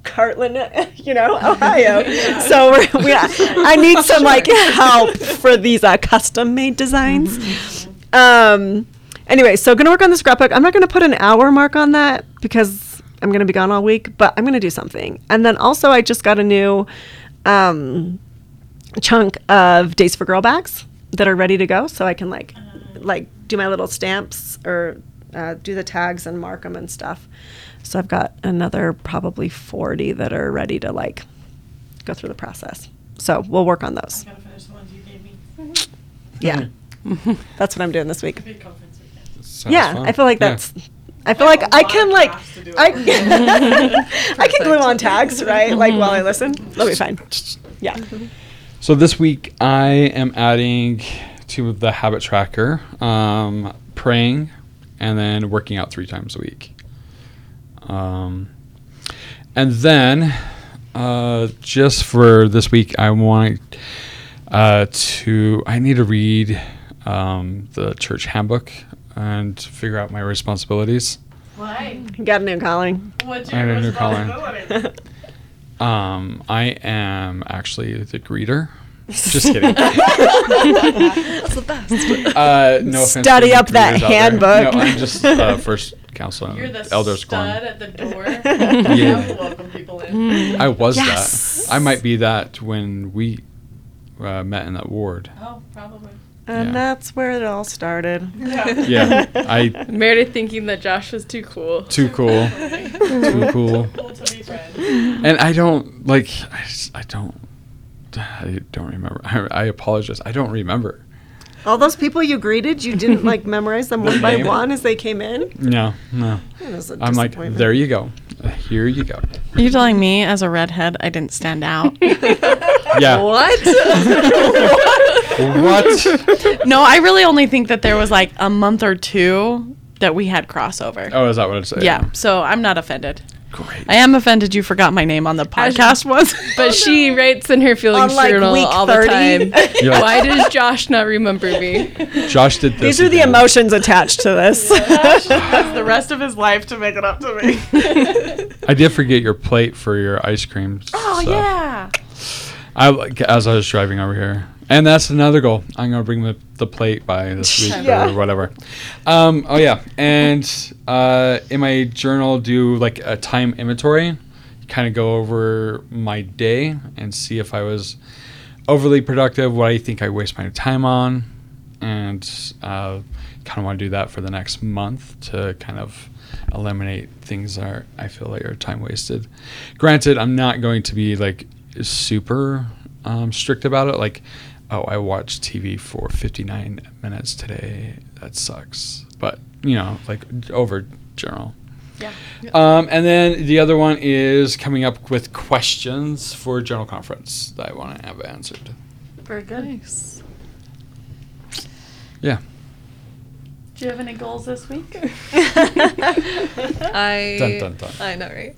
Kirtland, you know, Ohio. So we're, we, I need some like help for these uh, custom made designs. Um, anyway, so gonna work on the scrapbook. I'm not gonna put an hour mark on that because I'm gonna be gone all week, but I'm gonna do something. And then also, I just got a new um, chunk of Days for Girl bags that are ready to go, so I can like like do my little stamps or uh, do the tags and mark them and stuff. So I've got another probably 40 that are ready to like go through the process. So we'll work on those. gotta finish the ones you gave me. Yeah. that's what I'm doing this week. Big conference weekend. Sounds yeah, fun. I feel like Yeah. that's I feel like a I lot can like class to do I. I can glue on tags, right? Like while I listen. That'll be fine. Yeah. So this week I am adding to the habit tracker, um, praying, and then working out three times a week. Um, and then uh, just for this week, I want uh, to. I need to read um, the church handbook and figure out my responsibilities. Why? You got a new calling. What's I had a new calling. Um, I am actually the greeter. Just kidding. That's the best. Uh, no offense Study up that greeters out there. handbook. No, I'm just uh, first counsel You're the elders stud quorum. at the door. Yeah. yeah. welcome people in. I was Yes. that. I might be that when we uh, met in that ward. Oh, probably. And Yeah. that's where it all started. Yeah, I Meredith thinking that Josh was too cool. too cool, too cool, Cool to be friends. and I don't like. I, just, I don't. I don't remember. I, I apologize. I don't remember. All those people you greeted, you didn't like memorize them one by one as they came in. No, no. That was a I'm like, there you go. Here you go. Are you telling me as a redhead I didn't stand out? Yeah. What? What? no, I really only think that there was like a month or two that we had crossover. Oh, is that what it's saying? yeah, so I'm not offended. Great. I am offended you forgot my name on the podcast once. But oh, she writes in her feelings On, like, journal week all 30. the time. You're like, Why does Josh not remember me? Josh did this. These are the again. emotions attached to this. has the rest of his life to make it up to me. I did forget your plate for your ice cream. oh stuff. yeah. I like as I was driving over here, and that's another goal. I'm gonna bring the, the plate by this week Yeah. or whatever. Um, oh yeah, and uh, in my journal, do like a time inventory, kind of go over my day and see if I was overly productive, what I think I waste my time on, and uh, kind of want to do that for the next month to kind of eliminate things that are, I feel like are time wasted. Granted, I'm not going to be like super um, strict about it. Like, oh, I watched TV for 59 minutes today. That sucks. But you know, like over general. Yeah. Um, and then the other one is coming up with questions for general conference that I want to have answered. Very good. nice. Yeah. Do you have any goals this week? I Dun, dun, dun. I know, right?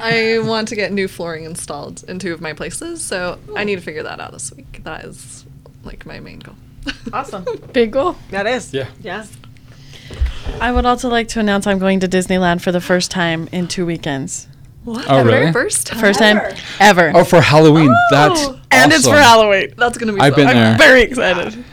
I want to get new flooring installed in two of my places, so I need to figure that out this week. That is like my main goal. Awesome. Big goal. that is. Yeah. Yeah. I would also like to announce I'm going to Disneyland for the first time in two weekends. What? Oh, the very really? first time. First time Ever. ever. Oh, for Halloween. That's and it's for. Halloween. That's gonna be. I've so been fun. there. I'm very excited.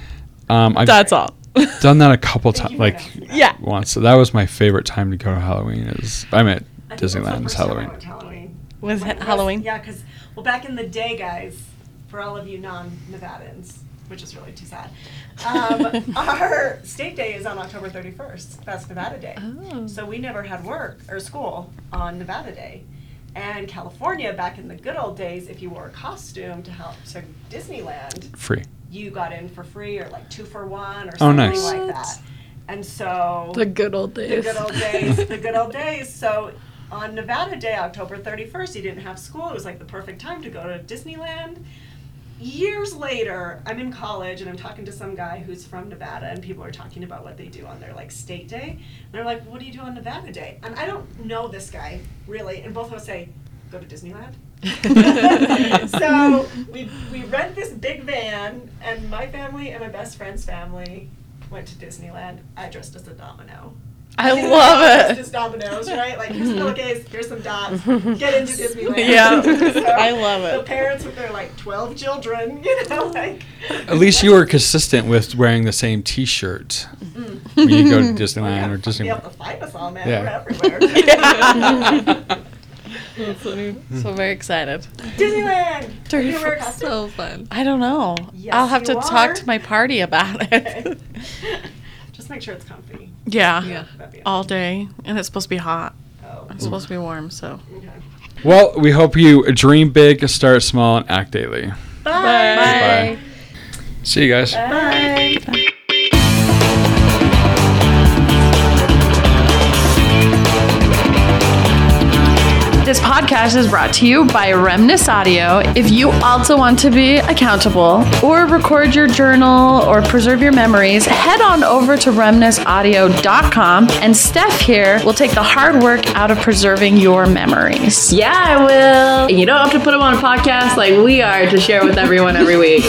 Um, I've That's all. done that a couple times, like Yeah. once. So that was my favorite time to go to Halloween. Is I'm at Disneyland. Is Halloween. Halloween. Was When it it was- Halloween? Yeah, because well, back in the day, guys, for all of you non-Nevadans, which is really too sad, um, our state day is on October 31st. That's Nevada Day. Oh. So we never had work or school on Nevada Day. And California, back in the good old days, if you wore a costume to help to Disneyland, Free. you got in for free or like two for one or Oh, something nice. like that. And so The good old days. the good old days, the good old days. So on Nevada Day, October 31st, you didn't have school. It was like the perfect time to go to Disneyland. Years later, I'm in college and I'm talking to some guy who's from Nevada, and people are talking about what they do on their like state day. And they're like, "What do you do on Nevada Day?" And I don't know this guy really, and both of us say, "Go to Disneyland." so we we rent this big van, and my family and my best friend's family went to Disneyland. I dressed as a domino. I You love dressed it. Just dominoes, right? Like here's pillowcase, here's some dots. Get into Disneyland. Yeah, So I love it. The parents with their like twelve children, you know, like At least you were consistent with wearing the same T-shirt mm. when you go to Disneyland or Be Disney. able to find us all, man. Yeah. We're everywhere. So very excited. Disneyland. Are you gonna wear a 31st. costume? So fun. I don't know. Yes, I'll have to you talk to my party about Okay. It. Just make sure it's comfy. yeah. Yeah. That'd All day, and it's supposed to be hot. Oh, It's supposed to be warm, so. okay. Well, we hope you dream big, start small, and act daily. Bye. Bye. See you guys. Bye. This podcast is brought to you by Remnus Audio. If you also want to be accountable or record your journal or preserve your memories, head on over to remnusaudio.com and Steph here will take the hard work out of preserving your memories. Yeah, I will. And you don't have to put them on a podcast like we are to share with everyone every week.